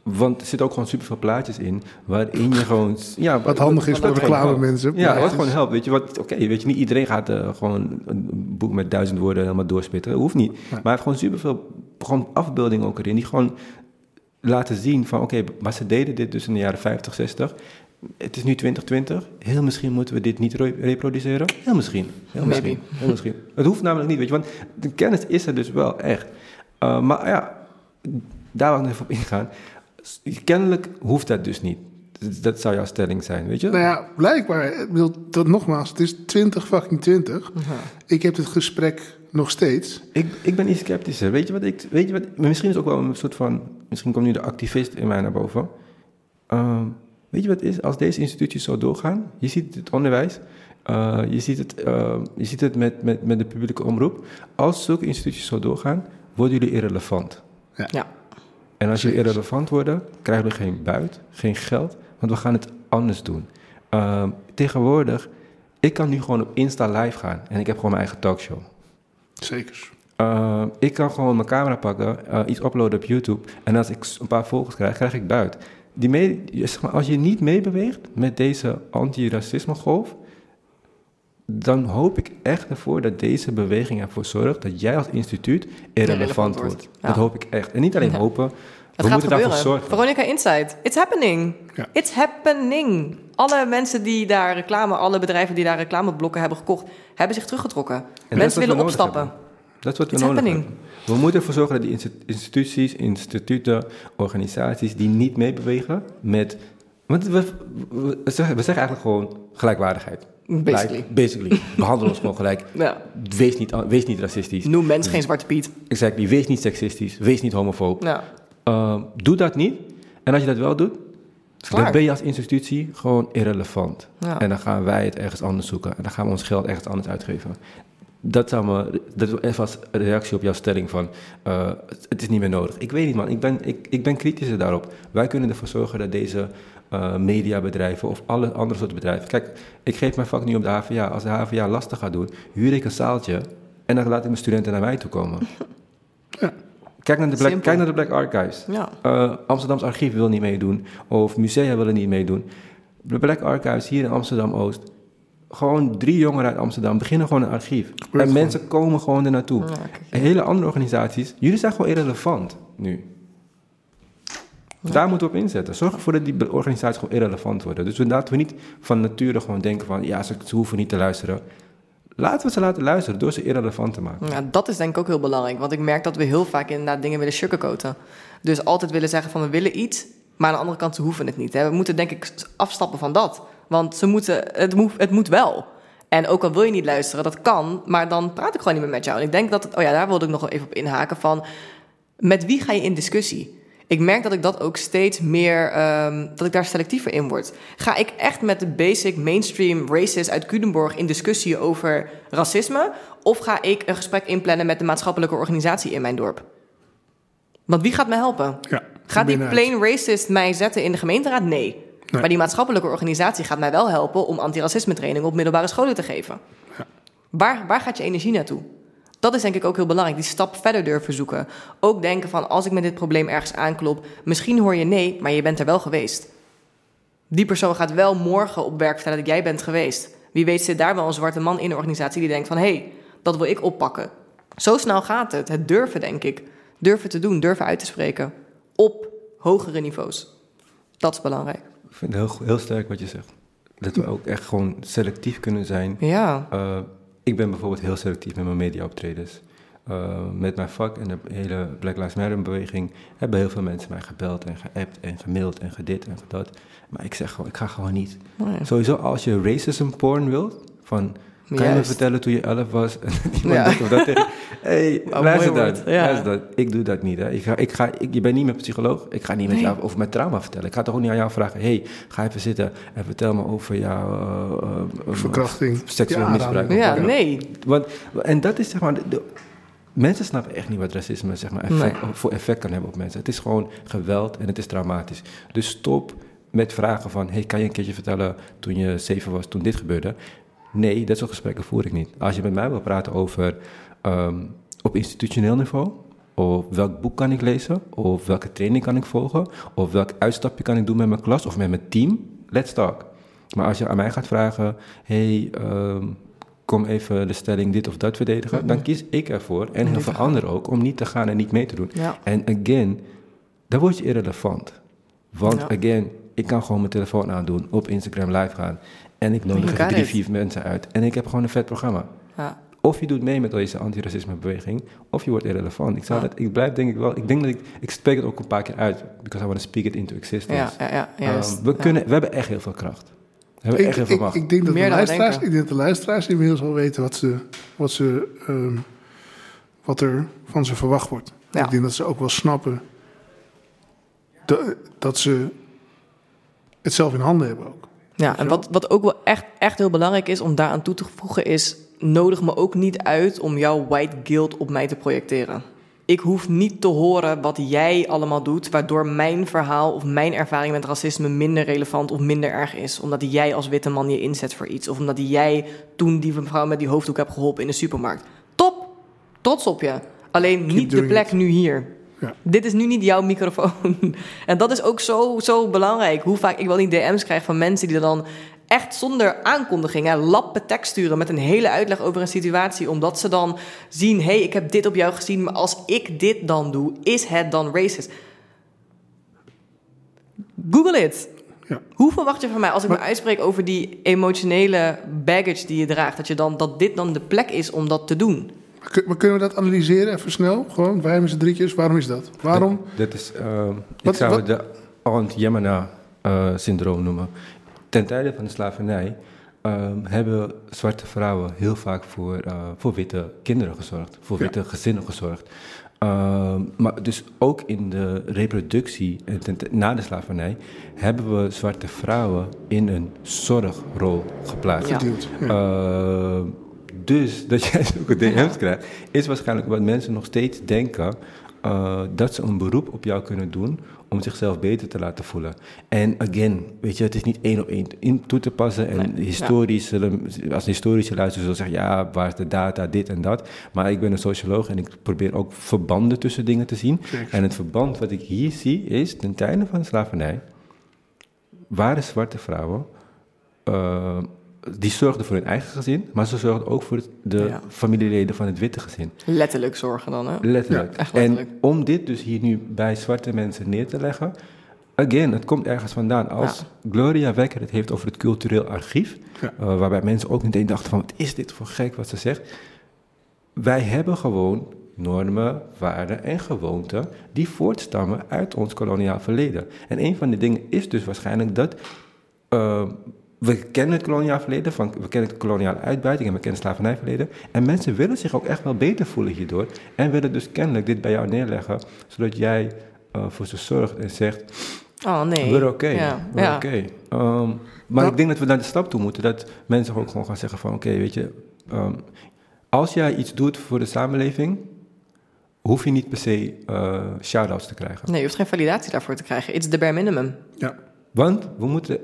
Want er zitten ook gewoon superveel plaatjes in waarin je gewoon... Ja, Wat handig is voor reclame mensen. Ja, wat gewoon helpt. Weet je, wat, oké, weet je, niet iedereen gaat eh, gewoon een boek met duizend woorden helemaal doorspitten. Dat hoeft niet. Maar hij heeft gewoon superveel gewoon afbeeldingen ook erin die gewoon laten zien van oké, maar ze deden dit dus in de jaren 50, 60. Het is nu 2020. Heel misschien moeten we dit niet re- reproduceren. Heel misschien. Heel Maybe. misschien. Heel misschien. Het hoeft namelijk niet, weet je, want de kennis is er dus wel echt. Uh, maar ja, daar wil ik nog even op ingaan. Kennelijk hoeft dat dus niet. Dat- zou jouw stelling zijn, weet je? Nou ja, blijkbaar. Ik bedoel, dat nogmaals, het is 20 fucking 20. Ik heb dit gesprek nog steeds. Ik, ik ben iets sceptischer. Weet je wat ik. Weet je wat, misschien is het ook wel een soort van. Misschien komt nu de activist in mij naar boven. Ehm, weet je wat het is? Als deze instituties zo doorgaan. Je ziet het onderwijs. eh, je ziet het, eh, je ziet het met, met, met de publieke omroep. Als zulke instituties zo doorgaan, worden jullie irrelevant. Ja. En als jullie irrelevant worden, krijgen jullie geen buit, geen geld. Want we gaan het anders doen. Ehm, tegenwoordig, ik kan nu gewoon op Insta live gaan. En ik heb gewoon mijn eigen talkshow. Zeker. Uh, ik kan gewoon mijn camera pakken, uh, iets uploaden op YouTube. En als ik een paar volgers krijg, krijg ik buit. Die mee, zeg maar, als je niet meebeweegt met deze anti-racisme golf, dan hoop ik echt ervoor dat deze beweging ervoor zorgt dat jij als instituut irrelevant wordt. wordt. Ja. Dat hoop ik echt. En niet alleen ja. hopen, het we moeten gebeuren. daarvoor zorgen. Veronica Insight, it's happening. Ja. It's happening. Alle mensen die daar reclame, alle bedrijven die daar reclameblokken hebben gekocht, hebben zich teruggetrokken. En mensen willen opstappen. Dat is wat we It's nodig happening. hebben. We moeten ervoor zorgen dat die instituties, instituten, organisaties die niet meebewegen met. Want we, we, zeggen, we zeggen eigenlijk gewoon gelijkwaardigheid. Basically. basically. Behandel ons gewoon gelijk. *laughs* Ja. Wees, niet, wees niet racistisch. Noem mens geen zwarte piet. Exactly. Wees niet seksistisch. Wees niet homofoob. Ja. Uh, doe dat niet. En als je dat wel doet, dan ben je als institutie gewoon irrelevant. Ja. En dan gaan wij het ergens anders zoeken. En dan gaan we ons geld ergens anders uitgeven dat zou me, dat is even als reactie op jouw stelling van, uh, het is niet meer nodig. Ik weet niet man, ik ben, ik, ik ben kritischer daarop. Wij kunnen ervoor zorgen dat deze uh, mediabedrijven of alle andere soorten bedrijven... Kijk, ik geef mijn vak nu op de HVA. Als de HVA lastig gaat doen, huur ik een zaaltje en dan laat ik mijn studenten naar mij toe komen. *laughs* Ja. Kijk naar de Black, kijk naar de Black Archives. Ja. Uh, Amsterdams Archief wil niet meedoen of musea willen niet meedoen. De Black Archives hier in Amsterdam-Oost gewoon drie jongeren uit Amsterdam beginnen gewoon een archief. en mensen komen gewoon er naartoe. Hele andere organisaties, jullie zijn gewoon irrelevant nu. Daar moeten we op inzetten. Zorg ervoor dat die organisaties gewoon irrelevant worden. Dus laten we niet van nature gewoon denken van... ja, ze, ze, hoeven niet te luisteren. Laten we ze laten luisteren door ze irrelevant te maken. Ja, dat is denk ik ook heel belangrijk. Want ik merk dat we heel vaak inderdaad dingen willen sugarcoaten. Dus altijd willen zeggen van we willen iets... maar aan de andere kant, ze hoeven het niet. Hè. We moeten denk ik afstappen van dat... Want ze moeten, het, moet, het moet wel. En ook al wil je niet luisteren, dat kan, maar dan praat ik gewoon niet meer met jou. En ik denk dat het, oh ja, daar wilde ik nog wel even op inhaken van, met wie ga je in discussie? Ik merk dat ik dat ook steeds meer, um, dat ik daar selectiever in word. Ga ik echt met de basic mainstream racist uit Culemborg in discussie over racisme? Of ga ik een gesprek inplannen met de maatschappelijke organisatie in mijn dorp? Want wie gaat me helpen? Ja, gaat die plain racist mij zetten in de gemeenteraad? Nee. Maar die maatschappelijke organisatie gaat mij wel helpen om antiracisme training op middelbare scholen te geven. Ja. Waar, waar gaat je energie naartoe? Dat is denk ik ook heel belangrijk, die stap verder durven zoeken. Ook denken van, als ik met dit probleem ergens aanklop, misschien hoor je nee, maar je bent er wel geweest. Die persoon gaat wel morgen op werk vertellen dat jij bent geweest. Wie weet zit daar wel een zwarte man in de organisatie die denkt van, hé, hey, dat wil ik oppakken. Zo snel gaat het. Het durven, denk ik. Durven te doen, durven uit te spreken. Op hogere niveaus. Dat is belangrijk. Ik vind het heel, heel sterk wat je zegt. Dat we ook echt gewoon selectief kunnen zijn. Ja. Uh, ik ben bijvoorbeeld heel selectief met mijn media-optredens. Uh, met mijn vak en de hele Black Lives Matter-beweging hebben heel veel mensen mij gebeld en geappt en gemaild en gedit en dat. Maar ik zeg gewoon, ik ga gewoon niet. Nee. Sowieso als je racism porn wilt, van kan je me vertellen toen je elf was? *laughs* ja. of dat tegen... *laughs* hey, oh, luister, dat, luister dat. Ik doe dat niet. Hè. Ik ga, ik ga, ik, je bent niet mijn psycholoog. Ik ga niet met jou over mijn trauma vertellen. Ik ga toch ook niet aan jou vragen... hey, ga even zitten en vertel me over jouw... Uh, uh, Verkrachting. Seksueel misbruik. Ja, nee. Want, en dat is zeg maar... De, mensen snappen echt niet wat racisme zeg maar, effect, voor effect kan hebben op mensen. Het is gewoon geweld en het is traumatisch. Dus stop met vragen van... hey, kan je een keertje vertellen toen je zeven was, toen dit gebeurde... Nee, dat soort gesprekken voer ik niet. Als je met mij wil praten over um, op institutioneel niveau, of welk boek kan ik lezen, of welke training kan ik volgen, of welk uitstapje kan ik doen met mijn klas of met mijn team, let's talk. Maar als je aan mij gaat vragen, hey, um, kom even de stelling dit of dat verdedigen, dan kies ik ervoor, en heel veel anderen ook, om niet te gaan en niet mee te doen. En again, dan word je irrelevant. Want again, ik kan gewoon mijn telefoon aandoen, op Instagram live gaan. En ik nodig drie, vier mensen uit. En ik heb gewoon een vet programma. Ja. Of je doet mee met deze antiracismebeweging, of je wordt irrelevant. Ik, zou dat, ik blijf denk ik wel, ik denk dat ik, ik spreek het ook een paar keer uit, because I want to speak it into existence. Ja, ja, ja, um, we, kunnen, we hebben echt heel veel kracht. We hebben ik, echt heel veel macht. Ik, ik, denk dat de luisteraars, ik denk dat de luisteraars inmiddels wel weten wat, ze, wat, ze, um, wat er van ze verwacht wordt. Ik denk dat ze ook wel snappen dat, dat ze het zelf in handen hebben ook. Ja, en wat, wat ook wel echt, echt heel belangrijk is om daaraan toe te voegen is... nodig me ook niet uit om jouw white guilt op mij te projecteren. Ik hoef niet te horen wat jij allemaal doet... waardoor mijn verhaal of mijn ervaring met racisme minder relevant of minder erg is. Omdat jij als witte man je inzet voor iets. Of omdat jij toen die vrouw met die hoofddoek hebt geholpen in de supermarkt. Top! trots op je. Alleen niet de plek it. nu hier. Ja. Dit is nu niet jouw microfoon. *laughs* en dat is ook zo, zo belangrijk. Hoe vaak ik wel die DM's krijg van mensen die dan echt zonder aankondiging, hè, lappen tekst sturen met een hele uitleg over een situatie, omdat ze dan zien: hé, hey, ik heb dit op jou gezien, maar als ik dit dan doe, is het dan racist? Google it. Ja. Hoe verwacht je van mij als ik Maar- me uitspreek over die emotionele baggage die je draagt, dat, je dan, dat dit dan de plek is om dat te doen? Maar kun- Maar kunnen we dat analyseren even snel? Gewoon, wij met z'n drietjes, waarom is dat? Waarom? Dat is, ehm, ik zou het de Aunt-Yemena-syndroom noemen. Ten tijde van de slavernij ehm, hebben zwarte vrouwen heel vaak voor, eh, voor witte kinderen gezorgd, voor Ja. witte gezinnen gezorgd. Ehm, maar dus ook in de reproductie ten- na de slavernij hebben we zwarte vrouwen in een zorgrol geplaatst. Ja. Uh, dus dat jij *laughs* zulke DM's krijgt, is waarschijnlijk wat mensen nog steeds denken uh, dat ze een beroep op jou kunnen doen om zichzelf beter te laten voelen. En again, weet je, het is niet één op één in toe te passen. En Nee, historisch, als historische luisteren zullen zeggen, ja, waar is de data, dit en dat. Maar ik ben een socioloog en ik probeer ook verbanden tussen dingen te zien. En het verband wat ik hier zie is, ten tijde van de slavernij, waren zwarte vrouwen, uh, die zorgden voor hun eigen gezin, maar ze zorgden ook voor de Ja. familieleden van het witte gezin. Letterlijk zorgen dan, hè? Letterlijk. Ja, echt letterlijk. En om dit dus hier nu bij zwarte mensen neer te leggen, again, het komt ergens vandaan. Als Gloria Wekker het heeft over het cultureel archief, Ja. uh, waarbij mensen ook meteen dachten van, wat is dit voor gek wat ze zegt. Wij hebben gewoon normen, waarden en gewoonten die voortstammen uit ons koloniaal verleden. En een van de dingen is dus waarschijnlijk dat uh, we kennen het koloniaal verleden, van, we kennen het koloniale uitbuiting en we kennen het slavernijverleden. En mensen willen zich ook echt wel beter voelen hierdoor. En willen dus kennelijk dit bij jou neerleggen, zodat jij uh, voor ze zorgt en zegt... Oh nee. We're oké, Ja. we're ja. oké. Um, maar ik denk dat we naar de stap toe moeten, dat mensen ook gewoon gaan zeggen van... Oké, weet je, um, als jij iets doet voor de samenleving, hoef je niet per se uh, shout-outs te krijgen. Nee, je hoeft geen validatie daarvoor te krijgen. It's the bare minimum. Ja. Want we moeten...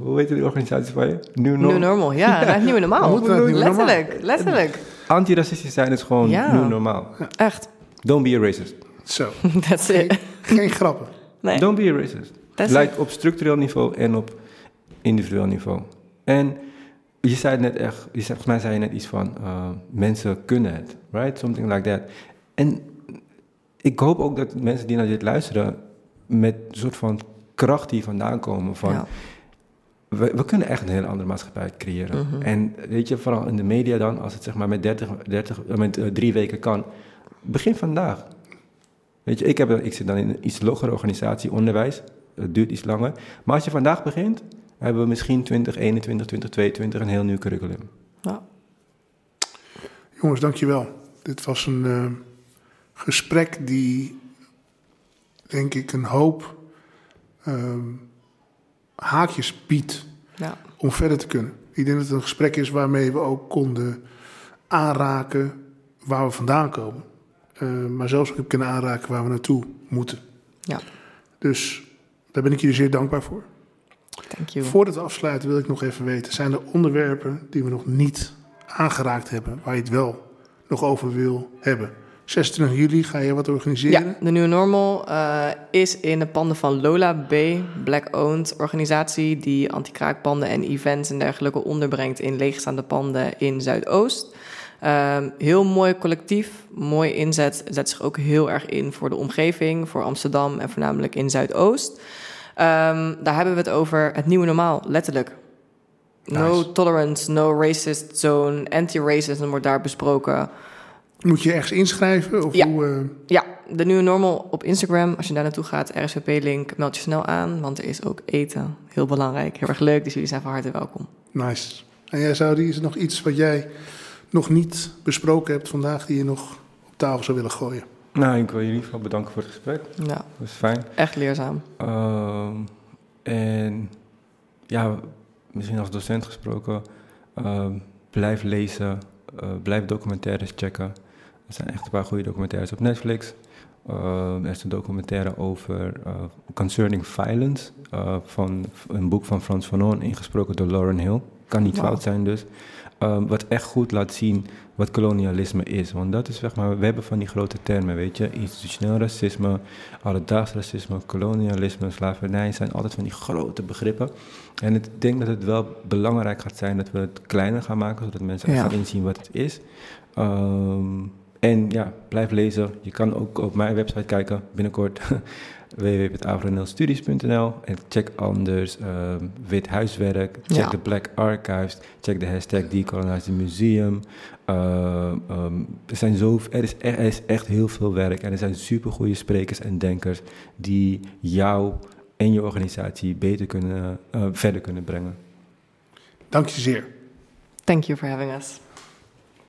Hoe heet die organisatie van je? New Normal. New normal, ja. ja. Het nieuwe We normaal. het nieuwe normaal. letterlijk, letterlijk. Antiracistisch zijn is gewoon Ja. nieuw normaal. Echt. Don't be a racist. Zo. *laughs* That's it. Geen grappen. Nee. Don't be a racist. That's Lijkt op structureel niveau en op individueel niveau. En je zei het net echt, je zei, volgens mij zei je net iets van, uh, mensen kunnen het, right? Something like that. En ik hoop ook dat mensen die naar dit luisteren, met een soort van kracht die vandaan komen van... Ja. We, we, kunnen echt een hele andere maatschappij creëren. Mm -hmm. En weet je, vooral in de media dan, als het zeg maar met, 30, 30, met uh, drie weken kan, begin vandaag. Weet je, ik, heb, ik zit dan in een iets logere organisatie, onderwijs. Het duurt iets langer. Maar als je vandaag begint, hebben we misschien 2021, 2022 een heel nieuw curriculum. Ja. Jongens, dankjewel. Dit was een uh, gesprek die, denk ik, een hoop uh, haakjes biedt ja. om verder te kunnen. Ik denk dat het een gesprek is waarmee we ook konden aanraken waar we vandaan komen. Uh, maar zelfs ook kunnen aanraken waar we naartoe moeten. Ja. Dus daar ben ik jullie zeer dankbaar voor. Thank you. Voordat we afsluiten wil ik nog even weten... zijn er onderwerpen die we nog niet aangeraakt hebben... waar je het wel nog over wil hebben? 26 juli ga je wat organiseren? Ja, de New Normal uh, is in de panden van Lola B, Black-owned organisatie... die anti-kraakpanden en events en dergelijke onderbrengt... in leegstaande panden in Zuidoost... Um, heel mooi collectief, mooi inzet. Zet zich ook heel erg in voor de omgeving, voor Amsterdam en voornamelijk in Zuidoost. Um, daar hebben we het over het nieuwe normaal, letterlijk. No tolerance, no racist zone, anti-racism wordt daar besproken. Moet je ergens inschrijven? Of Ja. Hoe, uh... Ja, de nieuwe normal op Instagram. Als je daar naartoe gaat, RSVP-link, meld je snel aan. Want er is ook eten. Heel belangrijk, heel erg leuk. Dus jullie zijn van harte welkom. Nice. En jij, Saudi, is er nog iets wat jij nog niet besproken hebt vandaag... die je nog op tafel zou willen gooien? Nou, ik wil je in ieder geval bedanken voor het gesprek. Ja, Dat is fijn. echt leerzaam. Uh, en ja, misschien als docent gesproken, uh, blijf lezen, uh, blijf documentaires checken. Er zijn echt een paar goede documentaires op Netflix. Uh, er is een documentaire over Concerning Violence, van een boek van Frans Fanon, ingesproken door Lauren Hill. Kan niet fout zijn dus. Ehm, wat echt goed laat zien wat kolonialisme is. Want dat is zeg maar, we hebben van die grote termen, weet je. Institutioneel racisme, alledaags racisme, kolonialisme, slavernij zijn altijd van die grote begrippen. En ik denk dat het wel belangrijk gaat zijn dat we het kleiner gaan maken, zodat mensen Ja. gaan inzien wat het is. Ehm, en ja, blijf lezen. Je kan ook op mijn website kijken binnenkort. *laughs* www.avroneelstudies.nl En check anders ehm, wit huiswerk, check Ja. de Black Archives, check de hashtag Decolonize Museum. Ehm, ehm, er, zijn zo, er, is, er is echt heel veel werk en er zijn supergoeie sprekers en denkers die jou en je organisatie beter kunnen, eh, verder kunnen brengen. Dank je zeer. Thank you for having us.